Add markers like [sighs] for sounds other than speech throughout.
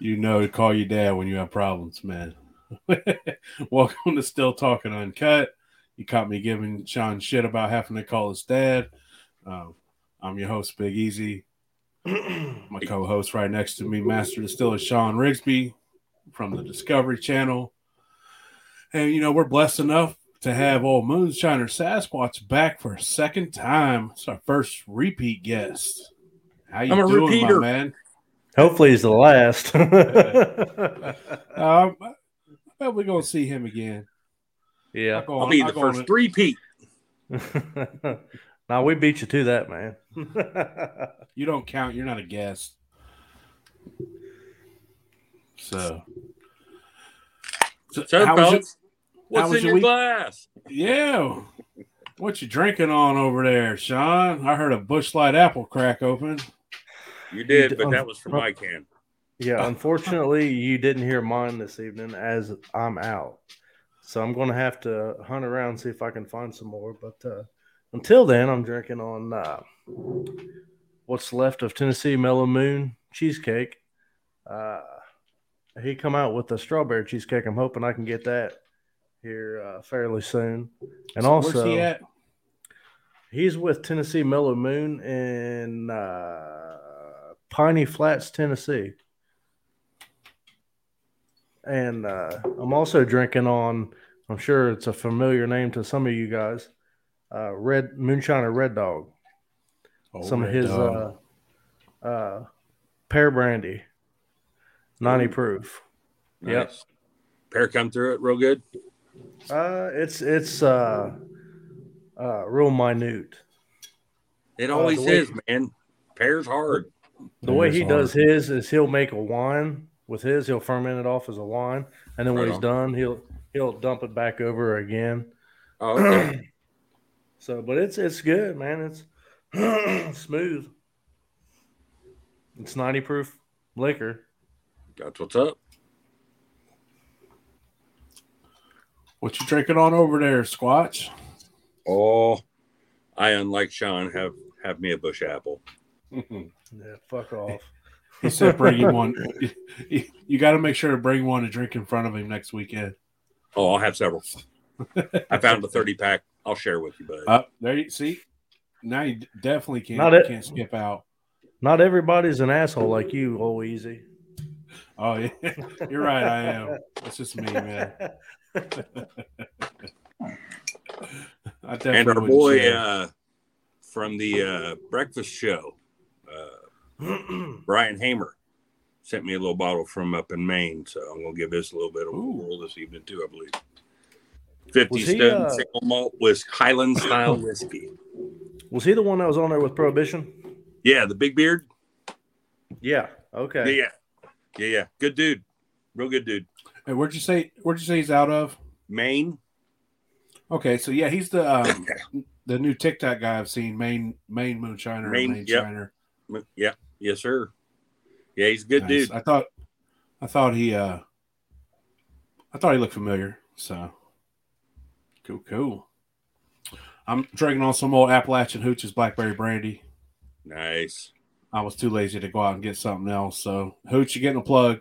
You know to call your dad when you have problems, man. [laughs] Welcome to Still Talking Uncut. You caught me giving Sean shit about having to call his dad. Um, I'm your host, Big Easy. [clears throat] My co-host right next to me, Master Distiller Sean Rigsby from the Discovery Channel. And you know, we're blessed enough to have old Moonshiner Sasquatch back for a second time. It's our first repeat guest. How you I'm a doing, repeater. my man? Hopefully, he's the last. [laughs] Um, I bet we're gonna see him again. yeah. I'll I'll be I'll the first it. three Pete. [laughs] now we beat you to that, man. [laughs] You don't count. You're not a guest. So, so So, how was your- fellas, what's was in your your week? glass? yeah. What you drinking on over there, Sean? I heard a Busch Light apple crack open. You did, d- but um, that was from my can. yeah. [laughs] Unfortunately, you didn't hear mine this evening as I'm out. So I'm going to have to hunt around and see if I can find some more. But uh, until then, I'm drinking on uh, what's left of Tennessee Mellow Moon cheesecake. Uh, he come out with a strawberry cheesecake. I'm hoping I can get that here uh, fairly soon. And So also, where's he at? He's with Tennessee Mellow Moon in uh, Piney Flats, Tennessee. And uh, I'm also drinking on, I'm sure it's a familiar name to some of you guys, uh, Red Moonshiner Red Dog. Oh, some of his Dog. uh, uh, pear brandy, 90 proof. Yep. Nice. Pear come through it real good. Uh, it's it's uh, uh, real minute. It Uh, always way- is, man. Pear's hard. The way he hard. does his is he'll make a wine with his. He'll ferment it off as a wine, and then when Right he's on. done, he'll he'll dump it back over again. Oh, okay. [clears throat] So, but it's it's good, man. It's [clears throat] smooth. It's ninety proof liquor. That's what's up. What you drinking on over there, Squatch? Oh, I, unlike Sean, have have me a Busch apple. Yeah, fuck off. [laughs] he said, "Bring him one. [laughs] You, got to make sure to bring one to drink in front of him next weekend." Oh, I'll have several. I found a 30 pack. I'll share with you, bud. Uh, there you see. Now you definitely can't Not it. can't skip out. Not everybody's an asshole like you, oh easy. Oh yeah, [laughs] you're right. I am. It's just me, man. I definitely and our boy uh, from the uh, breakfast show, Brian Hamer, sent me a little bottle from up in Maine. So I'm going to give this a little bit of a Ooh. whirl this evening, too, I believe. 50 Was he, stone uh, single malt with Highland style whiskey. Was he the one that was on there with Prohibition? Yeah, the big beard. Yeah. Yeah, Okay. yeah. Yeah, yeah. Good dude. Real good dude. Hey, where'd you say? Where'd you say he's out of? Maine. Okay, so yeah, he's the um, [coughs] the new TikTok guy I've seen. Maine Main Moonshiner. Maine, Main yep. Shiner. Yeah. Yes, sir. Yeah, he's a good Nice. dude. I thought, I thought he, uh I thought he looked familiar. So cool, cool. I'm drinking on some old Appalachian Hooches Blackberry Brandy. Nice. I was too lazy to go out and get something else. So Hooch, you getting a plug?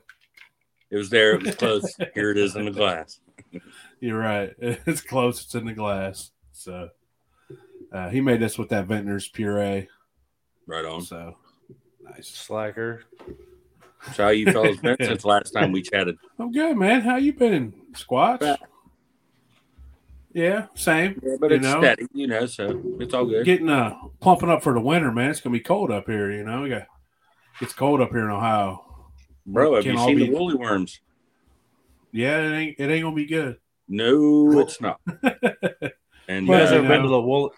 It was there. It was [laughs] close. Here it is in the glass. You're right. [laughs] It's close. It's in the glass. So uh, he made this with that Vintner's puree. Right on. So nice. Slacker. So how you fellas been [laughs] since last time we chatted? I'm good, man. How you been, Squatch? Back. Yeah, same. Yeah, but You it's know? steady, you know, so it's all good. Getting uh pumping up for the winter, man. It's gonna be cold up here. You know, we got it's cold up here in Ohio. Bro, have Can you all seen be- the woolly worms? Yeah, it ain't it ain't gonna be good. No, it's not. [laughs] And You guys uh, ever you been to the wool?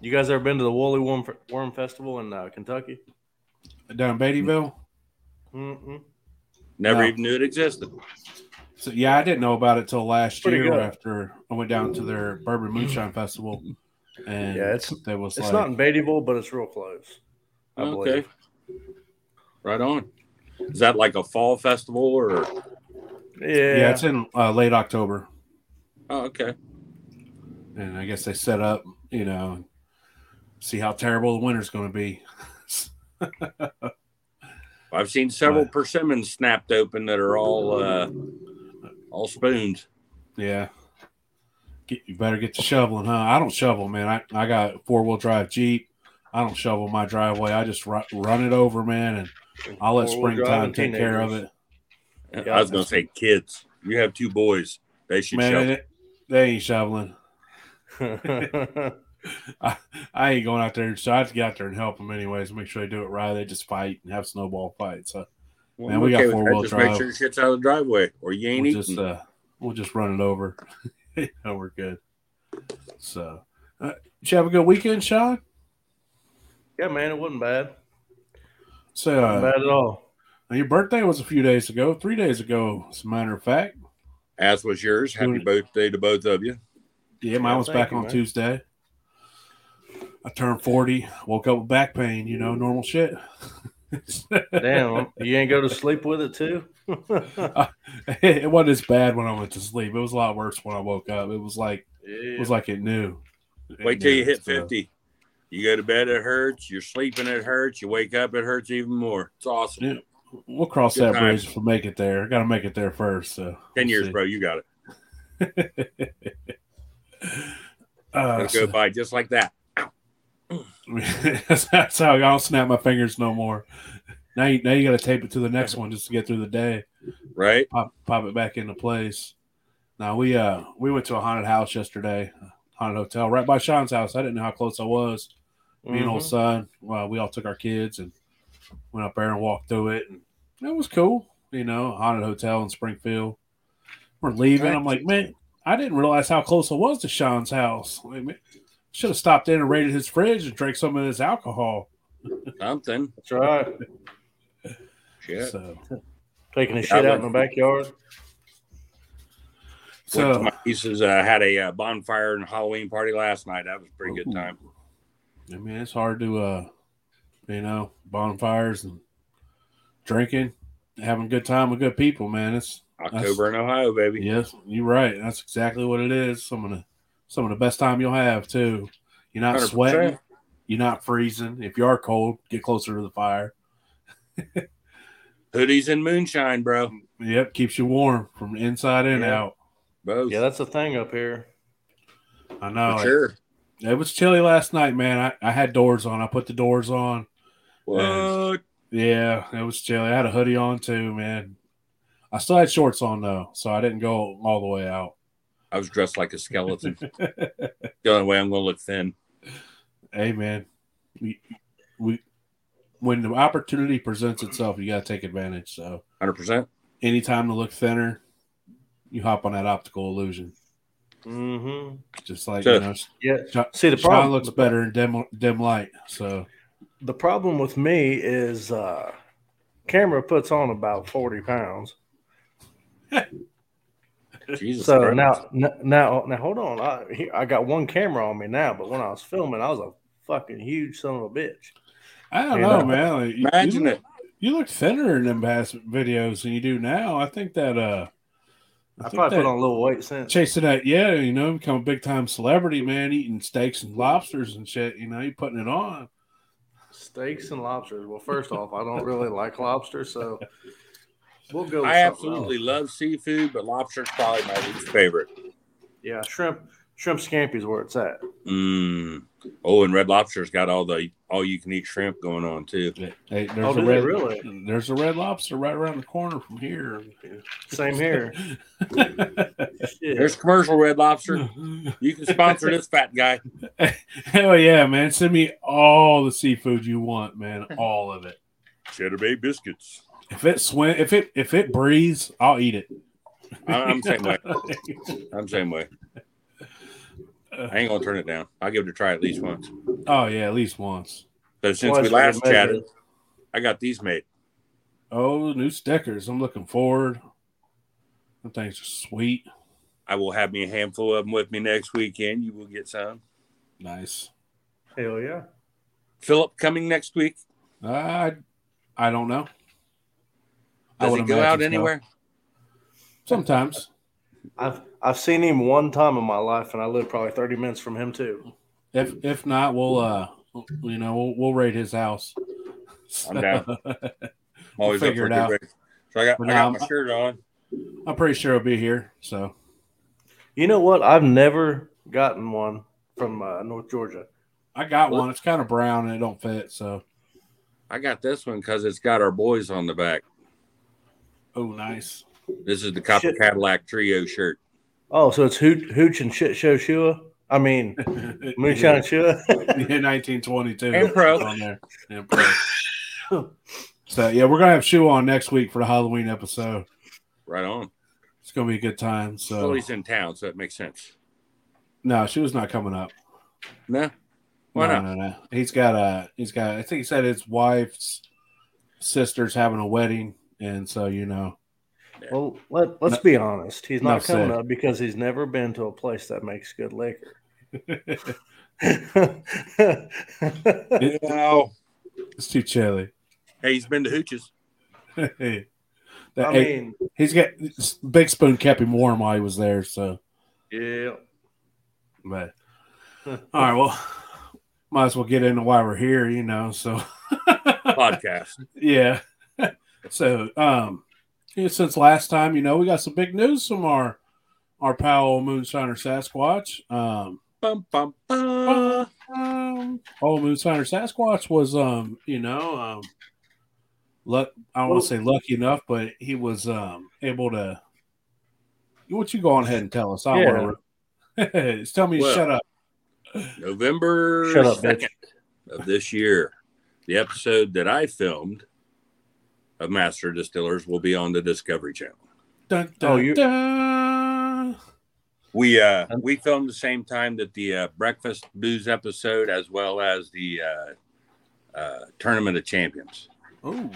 You guys ever been to the Woolly Worm, Worm Festival in uh, Kentucky? Down Beattyville. Mm-mm. never No. even knew it existed. So yeah, I didn't know about it till last Pretty year good. after I went down to their Bourbon Moonshine Festival, and Yeah, it's- that was It's like not in Beattyville, but it's real close. I Okay. believe. Right on. Is that like a fall festival or? Yeah. yeah, it's in uh, late October, Oh, okay. and I guess they set up, you know, see how terrible the winter's going to be. [laughs] [laughs] I've seen several Right. persimmons snapped open that are all uh, all spoons. Yeah. Get, you better get to shoveling, huh? I don't shovel, man. I, I got four wheel drive Jeep. I don't shovel my driveway. I just ru- run it over, man, and I'll let Four-wheel springtime and take care of it. Yeah, I was going to say kids. You have two boys. They should Man, shovel. it, they ain't shoveling. [laughs] [laughs] I, I ain't going out there, so I have to get out there and help them anyways. Make sure they do it right. They just fight and have snowball fights. So Well, man, we got okay with four-wheel that. Just drive. make sure the shit's out of the driveway, or you ain't we'll eating. just uh, we'll just run it over. [laughs] no, we're good. So, uh, did you have a good weekend, Sean? yeah, man, it wasn't bad. So, Wasn't uh, bad at all. your birthday was a few days ago, three days ago, as a matter of fact. As was yours. Happy birthday to both of you. Yeah, mine was thank back you, on man. Tuesday. I turned 40, woke up with back pain, you know, normal shit. [laughs] Damn, you ain't go to sleep with it too? [laughs] it wasn't as bad when I went to sleep. It was a lot worse when I woke up. It was like it was like it knew. It Wait till you hit so. 50. You go to bed, it hurts. You're sleeping, it hurts. You wake up, it hurts even more. It's awesome. Yeah. We'll cross Good that times. bridge if we make it there. Got to make it there first. So 10 years, see. bro. You got it. [laughs] Uh, It'll so- go by just like that. [laughs] that's, how I don't snap my fingers no more. Now you, now you got to tape it to the next one just to get through the day. Right? Pop pop it back into place. Now we uh we went to a haunted house yesterday, haunted hotel right by Sean's house. I didn't know how close I was. Me and old Mhm. son. Well, we all took our kids and went up there and walked through it, and it was cool. You know, haunted hotel in Springfield. We're leaving. I'm like, man, I didn't realize how close I was to Sean's house. Like, should have stopped in and raided his fridge and drank some of his alcohol. Something. That's right. Shit. So, Taking a shit out in the backyard. So my nieces uh, had a uh, bonfire and Halloween party last night. That was a pretty good time. I mean, it's hard to, uh, you know, bonfires and drinking, having a good time with good people, man. It's October in Ohio, baby. yes, you're right. That's exactly what it is. Some of the some of the best time you'll have too. You're not 100%. sweating. You're not freezing. If you are cold, get closer to the fire. [laughs] Hoodies and moonshine, bro. Yep, keeps you warm from inside and Yeah. out. Both. Yeah, that's the thing up here. I know. For sure. It, it was chilly last night, man. I, I had doors on. I put the doors on. What? Yeah, it was chilly. I had a hoodie on too, man. I still had shorts on though, so I didn't go all the way out. I was dressed like a skeleton. [laughs] the only way I'm going to look thin. hey, man, we, we when the opportunity presents itself, you got to take advantage. So, 100%. anytime to look thinner, you hop on that optical illusion. Mm-hmm. Just like So- you know, Yeah. Sean, See, the Sean problem looks the- better in dim dim light. So, The problem with me is uh, camera puts on about forty pounds. [laughs] Jesus. So Christ. now, now, now, hold on. I here, I got one camera on me now, but when I was filming, I was a fucking huge son of a bitch. I don't You know, know, man. Like, you- Imagine you, it. You look thinner in them past videos than you do now. I think that uh, I, think probably that- put on a little weight since. chasing that, yeah, you know, become a big time celebrity, man, eating steaks and lobsters and shit. You know, you putting it on. Steaks and lobsters. Well, first off, I don't really like lobster, so we'll go. With I absolutely else. love seafood, but lobster's probably my least favorite. Yeah, shrimp, shrimp scampi is where it's at. Mm. Oh, and Red Lobster's got all the all you can eat shrimp going on too. Hey, there's Oh, a red, really? There's a red lobster right around the corner from here. Same here. [laughs] There's commercial Red Lobster. You can sponsor this fat guy. [laughs] Hell yeah, man! Send me all the seafood you want, man. All of it. Cheddar Bay biscuits. If it swim, if it if it breathes, I'll eat it. I- I'm same way. [laughs] I'm same way. I ain't gonna turn it down. I'll give it a try at least once. oh yeah, at least once. So since Once we last good measure. chatted, I got these made. Oh, new stickers. I'm looking forward. Them things are sweet. I will have me a handful of them with me next weekend. You will get some. Nice. Hell yeah. Philip coming next week. Uh, I I don't know. I Does would he go imagine out so. anywhere? Sometimes. I've I've seen him one time in my life, and I live probably thirty minutes from him too. If if not, we'll uh you know we'll, we'll raid his house. I'm down. I'm always up figure for it a out. good race. So I got, But I now got my I'm- shirt on. I'm pretty sure it'll be here. So You know what? I've never gotten one from uh, North Georgia. I got one. It's kind of brown and it don't fit. So I got this one because it's got our boys on the back. Oh, nice. This is the Copper Shit. Cadillac Trio shirt. Oh, so it's Hooch, Hooch and Shit Show Shua? I mean, [laughs] Moonshine Shua? [laughs] Yeah, 1922 And pro. on there. And pro. so yeah, we're gonna have Shoe on next week for the Halloween episode. Right on. It's gonna be a good time. Well, So he's in town, so it makes sense. no, Shoe's not coming up. No, why no, not? No, no. He's got a. He's got. I think he said his wife's sister's having a wedding, and so you know. Well, let, let's be honest. He's not coming said. up because he's never been to a place that makes good liquor. [laughs] No. it's too chilly. Hey, he's been to Hooches. [laughs] Hey, I hey, mean, he's got Big Spoon kept him warm while he was there. So, yeah. but all right, well, might as well get into why we're here, you know. So, Podcast. [laughs] yeah. So, um, yeah, since last time, you know, we got some big news from our our pal Moonshiner Sasquatch. Um, Bum, bum, bum. um, oh, Moonshiner Sasquatch was, um, you know, um, luck. I don't want to say lucky enough, but he was um able to. What you go on ahead and tell us? I don't want to. [laughs] Just tell me to Well, shut up. November Shut up, 2nd of this year, the episode that I filmed of Master Distillers will be on the Discovery Channel. Dun, Oh, you- dun. We uh we filmed the same time that the uh, breakfast booze episode as well as the uh, uh, tournament of champions. Ooh.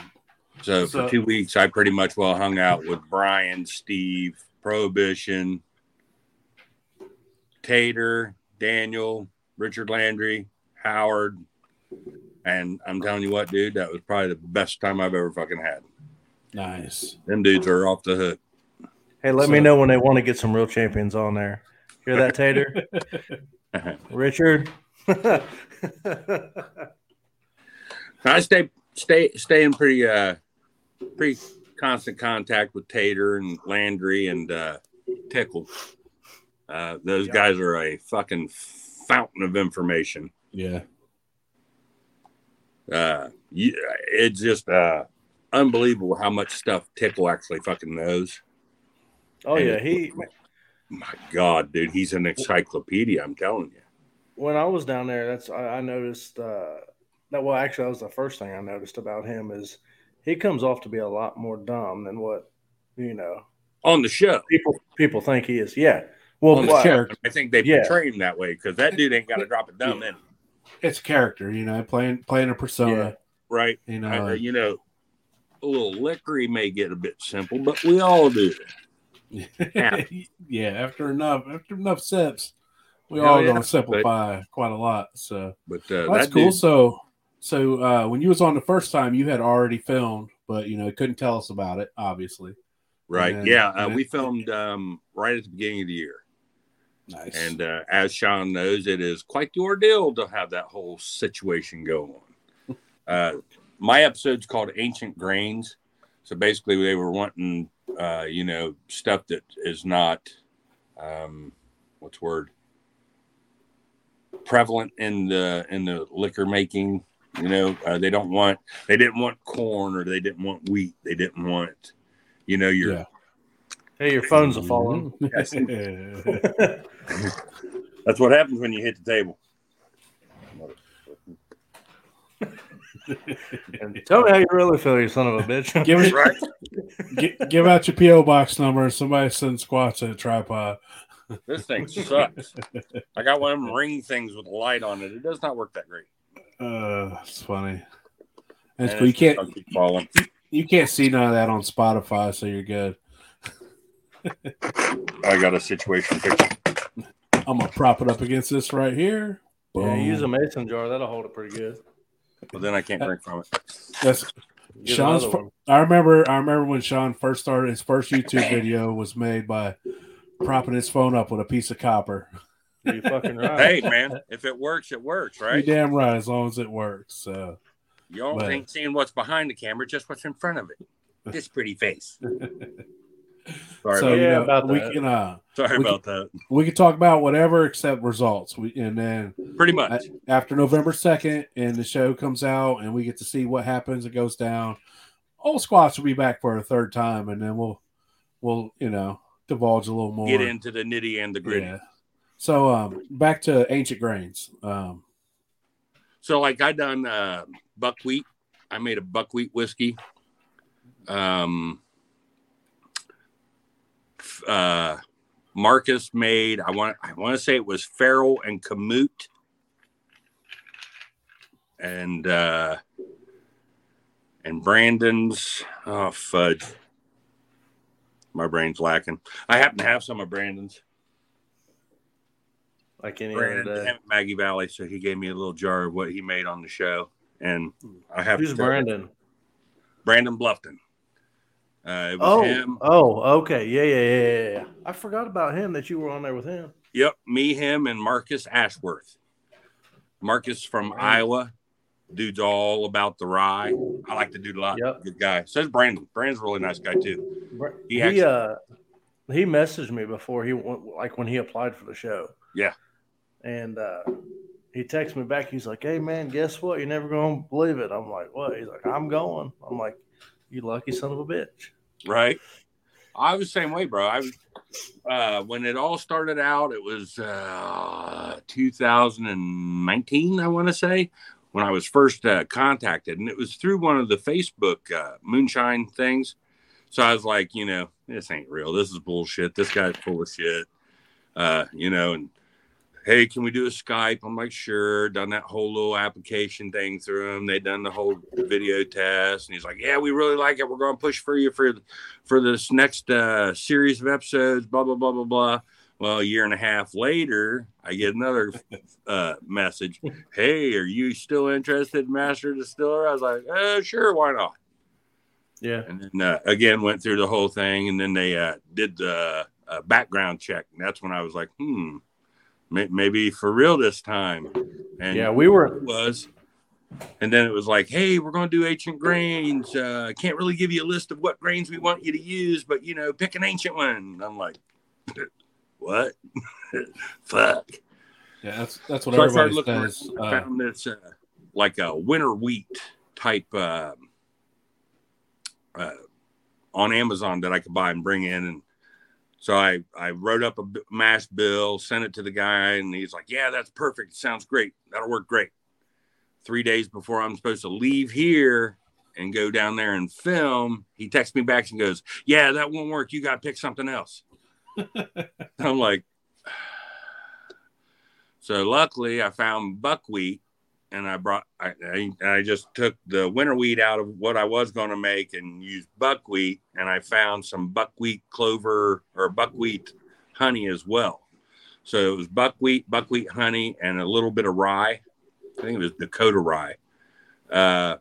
So, So- for two weeks, I pretty much well hung out with Brian, Steve, Prohibition, Tater, Daniel, Richard Landry, Howard, and I'm telling you what, dude, that was probably the best time I've ever fucking had. Nice. Them dudes are off the hook. Hey, let So- me know when they want to get some real champions on there. Hear that, Tater? [laughs] Richard? [laughs] I stay stay stay in pretty uh pretty constant contact with Tater and Landry and uh Tickle. Uh those Yeah. guys are a fucking fountain of information. Yeah. Uh you, it's just uh unbelievable how much stuff Tickle actually fucking knows. oh, yeah. He, [laughs] My God, dude, he's an encyclopedia, I'm telling you. when I was down there, that's, I, I noticed uh, that, well, actually, that was the first thing I noticed about him is he comes off to be a lot more dumb than what, you know, On the show. people people think he is. Yeah. Well, On the why- character. I think they Yeah. portray him that way because that dude ain't got to drop it down then. It's a character, you know, playing playing a persona. Right. You know, I- you know, a little liquory may get a bit simple, but we all do. [laughs] Yeah. yeah. After enough, after enough sips, we Oh, all yeah, gonna simplify quite a lot. So But uh, that's that cool. dude- So, so uh, when you was on the first time, you had already filmed, but you know, couldn't tell us about it, obviously. right? then- yeah, uh, then- we filmed um, right at the beginning of the year, Nice. and uh, as Sean knows, it is quite the ordeal to have that whole situation go on. [laughs] uh, my episode's called Ancient Grains, so basically they were wanting, uh, you know, stuff that is not, um, what's the word, prevalent in the in the liquor making. You know, uh, they don't want, they didn't want corn or they didn't want wheat. They didn't want, you know, your yeah. Hey, your phones are falling. [laughs] [laughs] That's what happens when you hit the table. tell me how you really feel, you son of a bitch. [laughs] give, us, Right? gi- give out your PO box number. and Somebody send Squatch at a tripod. This thing sucks. I got one of them ring things with a light on it. It does not work that great. Uh, it's funny. That's And cool. You can't gonna keep falling. you can't see none of that on Spotify, so you're good. I got a situation picture. I'm gonna prop it up against this right here. yeah, use a mason jar. That'll hold it pretty good. But then I can't drink from it. That's Get Sean's. another fir- one. I remember. I remember when Sean first started. His first YouTube video was made by propping his phone up with a piece of copper. You fucking right. Hey man, if it works, it works, You're right? damn right, as long as it works. So, Y'all But- ain't seeing what's behind the camera, just what's in front of it. This pretty face. [laughs] Sorry, so about, you Yeah, know, about we that. can uh sorry we about that. we can talk about whatever except results. We and then Pretty much. after November second, and the show comes out, and we get to see what happens. It goes down. Old Squatch will be back for a third time, and then we'll we'll you know divulge a little more. Get into the nitty and the gritty. Yeah. So um, back to ancient grains. Um, So like I done uh, buckwheat. I made a buckwheat whiskey. Um, f- uh, Marcus made. I want. I want to say it was farro and Kamut. And uh, and Brandon's. Oh fudge! My brain's lacking. I happen to have some of Brandon's. Like any Brandon. Maggie Valley, so he gave me a little jar of what he made on the show, and I have Who's Brandon? Brandon Bluffton. Uh, it was Oh, him. oh, okay, yeah, yeah, yeah, yeah. I forgot about him that you were on there with him. Yep, me, him, and Marcus Ashworth. Marcus from Right. Iowa. Dude's all about the rye. I like the dude a lot. Yep. Good guy. Says Brandon. Brandon's a really nice guy too. He He, actually- uh he messaged me before he went like when he applied for the show. Yeah. And uh he texted me back. He's like, "Hey man, guess what? You're never gonna believe it." I'm like, "What?" He's like, "I'm going." I'm like, "You lucky son of a bitch." Right. I was the same way, bro. I was uh when it all started out, it was uh 2019, I want to say, when I was first uh, contacted, and it was through one of the Facebook uh, moonshine things. So I was like, you know, this ain't real. This is bullshit. This guy's full of shit. Uh, you know, and hey, can we do a Skype? I'm like, sure. Done that whole little application thing through him. They done the whole video test, and he's like, yeah, we really like it. We're going to push for you for for this next uh, series of episodes. Blah blah blah blah blah. Well, a year and a half later, I get another [laughs] uh, message. Hey, are you still interested in Master Distiller? I was like, uh, sure, why not? Yeah. And then uh, again went through the whole thing, and then they uh, did the uh, background check. And that's when I was like, hmm, may- maybe for real this time. And Yeah, we were was. And then it was like, hey, we're going to do ancient grains. Uh, I can't really give you a list of what grains we want you to use, but you know, pick an ancient one. I'm like, [laughs] what? [laughs] Fuck. yeah, that's that's what So I started looking. says. I Uh, found this uh, like a winter wheat type um uh, on Amazon that I could buy and bring in, and so I I wrote up a mash bill, sent it to the guy, and he's like, "Yeah, that's perfect. Sounds great. That'll work great." Three days before I'm supposed to leave here and go down there and film, he texts me back and goes, "Yeah, that won't work. You got to pick something else." [laughs] I'm like, [sighs] so luckily I found buckwheat and I brought, I, I, I just took the winter wheat out of what I was going to make and used buckwheat. And I found some buckwheat clover or buckwheat honey as well. So it was buckwheat, buckwheat honey, and a little bit of rye. I think it was Dakota rye. Uh,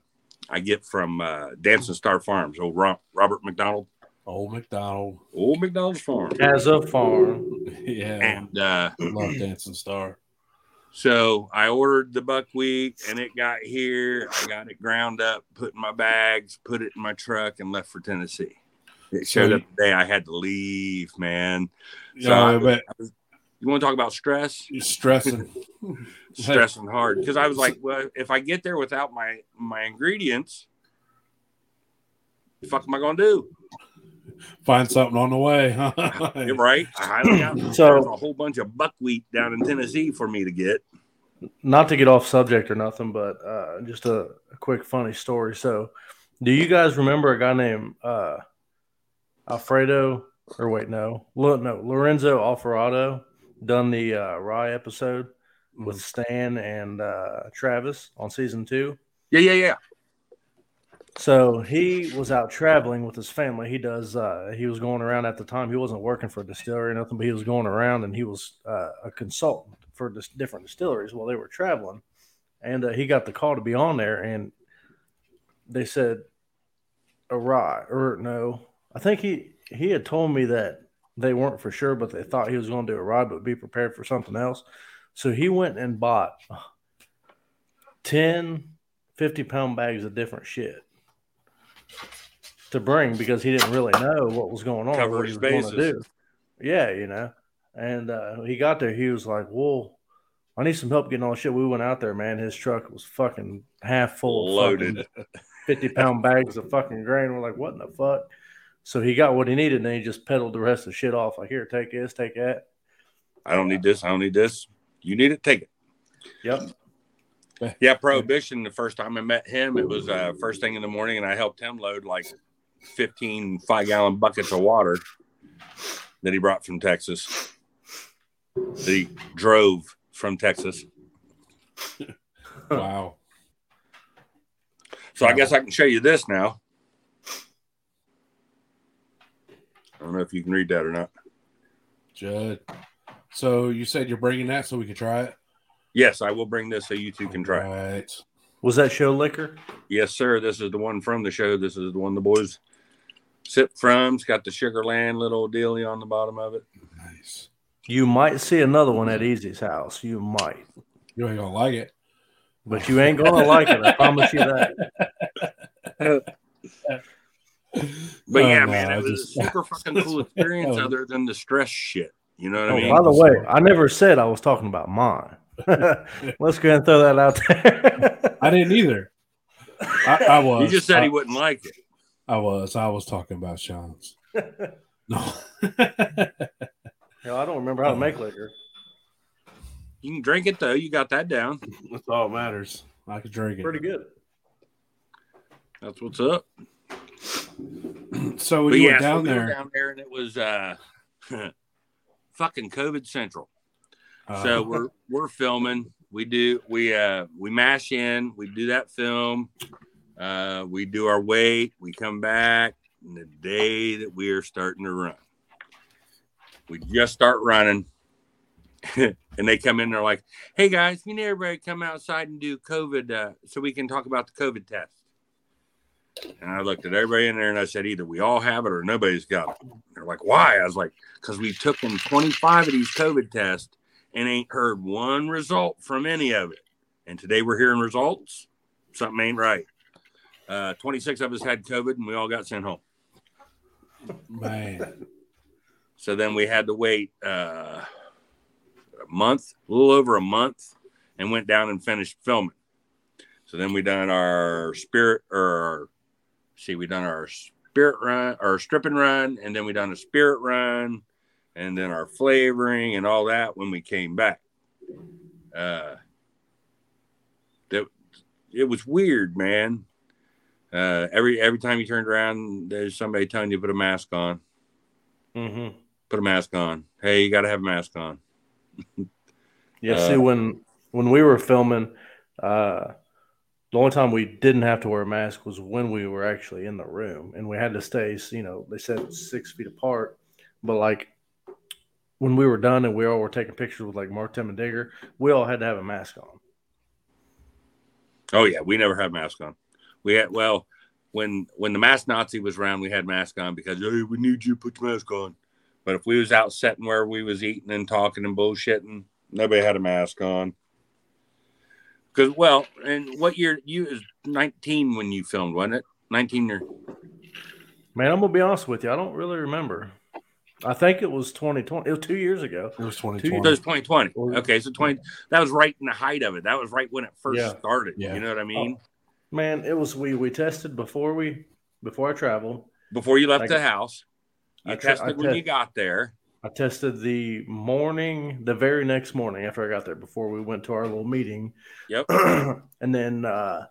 I get from uh, Dancing Star Farms, old Ro- Robert McDonald, old McDonald. old McDonald's farm. as a farm. [laughs] Yeah, And uh, love Dancing Star. So I ordered the buckwheat and it got here. I got it ground up, put in my bags, put it in my truck, and left for Tennessee. It showed So up the day I had to leave, man. So Yeah, I- I bet You want to talk about stress? you're stressing. [laughs] Stressing hard because I was like, well, if I get there without my my ingredients, the fuck am I gonna do? Find something on the way. [laughs] You're [laughs] right. I highly [clears throat] So- there's a whole bunch of buckwheat down in Tennessee for me to get. Not to get off subject or nothing, but uh, just a, a quick funny story. So, do you guys remember a guy named uh, Alfredo? Or wait, no, Lo, no, Lorenzo Alfarado done the uh, Rye episode with Stan and uh, Travis on season two. Yeah, yeah, yeah. So he was out traveling with his family. He does. Uh, he was going around at the time. He wasn't working for a distillery or nothing, but he was going around and he was uh, a consultant for dis- different distilleries while they were traveling. And uh, he got the call to be on there, and they said a rye or no. I think he he had told me that they weren't for sure, but they thought he was going to do a ride, but be prepared for something else. So he went and bought ten 50 pound bags of different shit to bring because he didn't really know what was going on. Cover his was going to bases. Yeah, you know. And uh, he got there, he was like, Well, I need some help getting all the shit. We went out there, man. His truck was fucking half full of Loaded. 50 pound bags of fucking grain. We're like, What in the fuck? So he got what he needed, and then he just pedaled the rest of the shit off. Like, here, take this, take that. I don't need this. I don't need this. You need it. Take it. Yep. [laughs] Yeah, Prohibition. The first time I met him, it was uh, first thing in the morning, and I helped him load like 15 five gallon buckets of water that he brought from Texas. That he drove from Texas. Wow. So I guess I can show you this now. I don't know if you can read that or not. Judd. So you said you're bringing that so we can try it? Yes, I will bring this so you two can try. it. Was that show liquor? Yes, sir. This is the one from the show. This is the one the boys sip from. It's got the Sugarland little dealie on the bottom of it. Nice. You might see another one at Easy's house. You might. You ain't gonna like it. But you ain't gonna like it. I promise you that. But Oh, yeah, no, man, I it was just- a super fucking cool [laughs] experience other than the stress shit. You know what I Oh, mean? by the way, I never said I was talking about mine. [laughs] Let's go ahead and throw that out there. I didn't either. I, I was. [laughs] He just said I, he wouldn't like it. I was. I was talking about Sean's. [laughs] No. Hell, I don't remember how to make liquor. You can drink it though. You got that down. That's all that matters. I could drink it. Pretty good. That's what's up. So when But you yeah, went so down we were there, down there, and it was uh, fucking COVID central. Uh, so we're we're filming. We do we uh we mash in. We do that film. Uh, we do our weight. We come back. And the day that we are starting to run, we just start running, [laughs] and they come in. They're like, "Hey guys, you need everybody come outside and do COVID, uh, so we can talk about the COVID test." And I looked at everybody in there and I said, either we all have it or nobody's got it. They're like, why? I was like, because we took in 25 of these COVID tests and ain't heard one result from any of it. And today we're hearing results. Something ain't right. Uh, 26 of us had COVID and we all got sent home. man, So then we had to wait uh, a month, a little over a month, and went down and finished filming. So then we done our spirit or our, see, we done our spirit run or stripping run, and then we done a spirit run, and then our flavoring and all that when we came back. Uh, that it was weird, man. Uh, every every time you turned around, there's somebody telling you to put a mask on Mm-hmm. put a mask on. Hey, you got to have a mask on. [laughs] Yeah. Uh, see, when when we were filming, uh, the only time we didn't have to wear a mask was when we were actually in the room, and we had to stay. You know, they said six feet apart, but like when we were done and we all were taking pictures with like Mark Tim and Digger, we all had to have a mask on. Oh yeah, we never had mask on. We had well, when when the mask Nazi was around, we had mask on because hey, we need you to put the mask on. But if we was out sitting where we was eating and talking and bullshitting, nobody had a mask on. Because well, and what year you was nineteen when you filmed, wasn't it? Nineteen or Man, I'm gonna be honest with you. I don't really remember. I think it was 2020. It was two years ago. it was 2020. It was 2020. Okay, so 20 that was right in the height of it. That was right when it first Yeah. started. Yeah. You know what I mean? Man, it was we we tested before we before I traveled. Before you left Like- the house, you I te- I tested when te- you got there. I tested the morning, the very next morning after I got there, before we went to our little meeting. Yep. [clears throat] and then uh,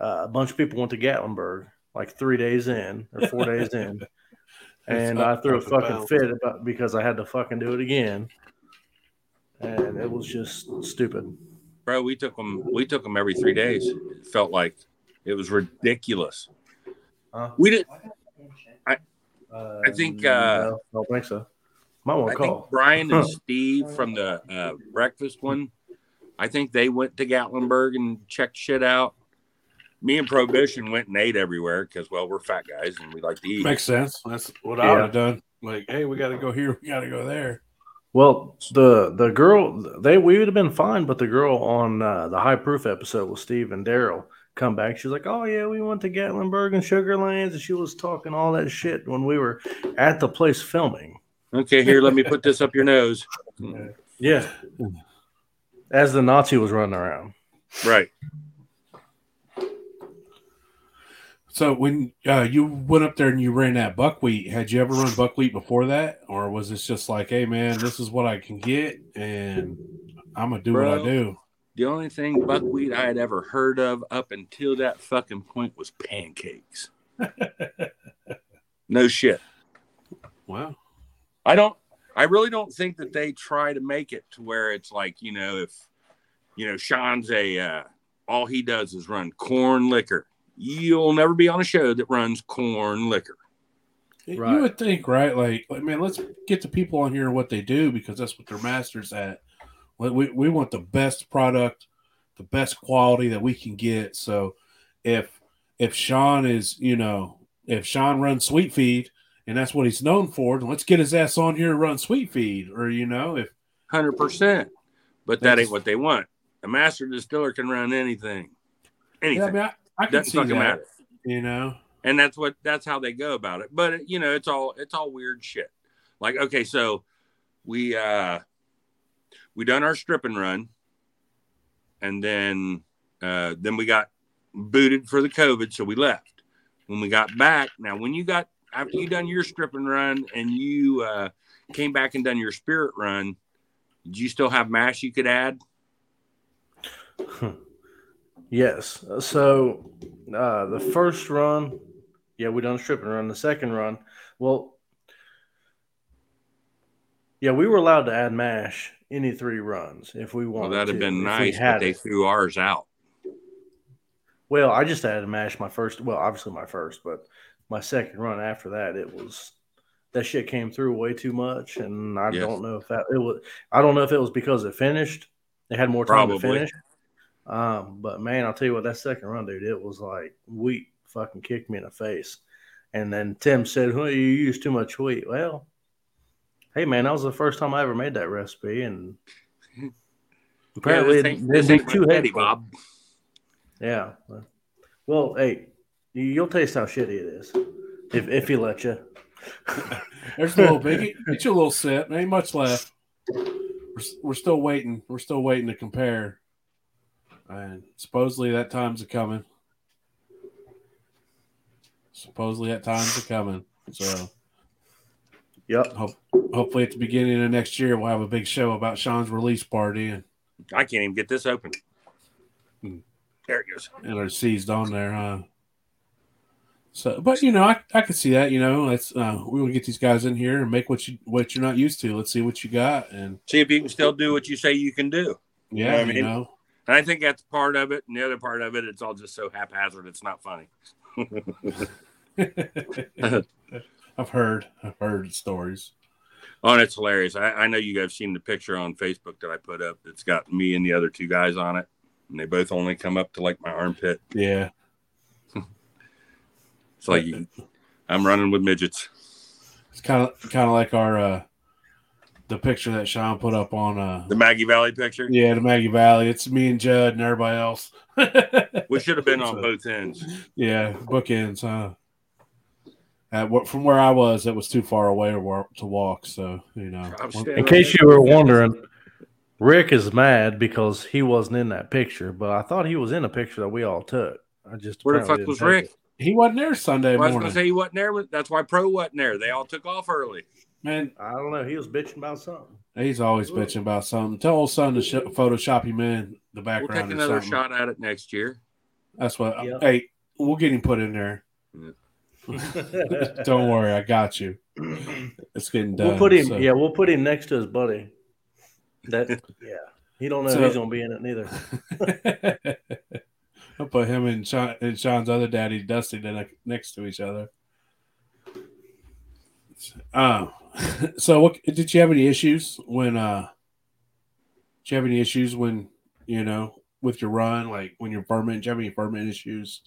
uh, a bunch of people went to Gatlinburg like three days in or four days in, [laughs] and I threw a fucking fit about because I had to fucking do it again, and it was just stupid. Bro, we took them. We took them every three days. It felt like it was ridiculous. Huh? We did. Uh, I think, uh, no, I don't think so. Might want I to think call. Brian and Steve from the uh, breakfast one. I think they went to Gatlinburg and checked shit out. Me and Prohibition went and ate everywhere because, well, we're fat guys and we like to eat. Makes sense. That's what I would have done. Like, hey, we got to go here. We got to go there. Well, the the girl they we would have been fine, but the girl on uh, the high proof episode with Steve and Daryl come back. She's like, "Oh yeah, we went to Gatlinburg and Sugarlands," and she was talking all that shit when we were at the place filming. Okay, here, let me put this up your nose. [laughs] Yeah, as the Nazi was running around. Right. So when uh, you went up there and you ran that buckwheat, had you ever run buckwheat before that, or was this just like, "Hey man, this is what I can get, and I'm gonna do what I do"? The only thing buckwheat I had ever heard of up until that fucking point was pancakes. [laughs] no shit. Wow. I don't. I really don't think that they try to make it to where it's like you know if you know Sean's a uh, all he does is run corn liquor. You'll never be on a show that runs corn liquor. Right. You would think, right? Like, like, man, let's get the people on here what they do because that's what they're masters at. We, we want the best product, the best quality that we can get. So if if Sean is, you know, if Sean runs Sweet Feed and that's what he's known for, then let's get his ass on here and run Sweet Feed. Or, you know, if Hundred percent. But that ain't what they want. A master distiller can run anything. Anything. yeah, I mean, I, I can Doesn't see that, fucking matter. you know. and that's what that's how they go about it. But you know it's all it's all weird shit. Like okay so we uh we done our strip and run. And then uh then we got booted for the covid so we left. When we got back now when you got after you done your strip and run and you uh came back and done your spirit run did you still have mash you could add Yes. So uh, the first run, yeah, we done a and run. The second run, well, yeah, we were allowed to add mash any three runs if we well that'd have been nice had but they it. threw ours out Well, I just added mash my first. Well, obviously my first, but my second run after that, it was that shit came through way too much, and I Yes. don't know if that it was. I don't know if it was because it finished. They had more time to finish. Um, but man, I'll tell you what, that second run, dude, it was like wheat fucking kicked me in the face. And then Tim said, "Well, you used too much wheat." Well, hey man, that was the first time I ever made that recipe, and [laughs] apparently yeah, this ain't, didn't this ain't too my daddy, hateful. bob Yeah. Well, hey, you- you'll taste how shitty it is if if he let you. [laughs] There's a little bit. [laughs] Get you a little sip. Ain't much left. We're, we're still waiting. We're still waiting to compare. And supposedly that time's a coming. Supposedly that time's a coming. So Yep. hope, hopefully at the beginning of next year we'll have a big show about Sean's release party and, I can't even get this open. Hmm. There it goes. and are seized on there, huh? So, but you know, I, I can see that. You know, let's uh, we to get these guys in here and make what you what you're not used to. Let's see what you got, and See if you can still do what you say you can do. yeah, I you mean- know, And I think that's part of it. And the other part of it, it's all just so haphazard. It's not funny. [laughs] I've heard, I've heard stories. Oh, and it's hilarious. I, I know you guys seen the picture on Facebook that I put up. It's got me and the other two guys on it. And they both only come up to like my armpit. Yeah, It's like I'm running with midgets. it's kind of kind of like our uh the picture that Sean put up on uh The Maggie Valley picture. yeah the Maggie Valley. It's me and Judd and everybody else. [laughs] We should have been on So- both ends. Yeah, bookends, huh? At, what- from where I was, it was too far away to walk. So you know, I'm one- standing In case you were wondering, Rick is mad because he wasn't in that picture, but I thought he was in a picture that we all took. I just Where the fuck was Rick? it. he wasn't there Sunday Well, I was gonna say he wasn't there. That's why Pro wasn't there. They all took off early. Man, I don't know. He was bitching about something. he's always bitching about something. Tell old son to sh- Photoshop him in the background. We'll background. take another shot at it next year. That's what. Yep. Hey, we'll get him put in there. [laughs] Don't worry, I got you. It's getting done. we'll put him. so- Yeah, we'll put him next to his buddy. That [laughs] yeah, he don't know So- he's gonna be in it neither. [laughs] I'll put him and, Sean, and Sean's other daddy, Dusty, ne- next to each other. Um, so what did you have any issues when? uh Did you have any issues when you know with your run, like when you're ferment? Did you have any ferment issues?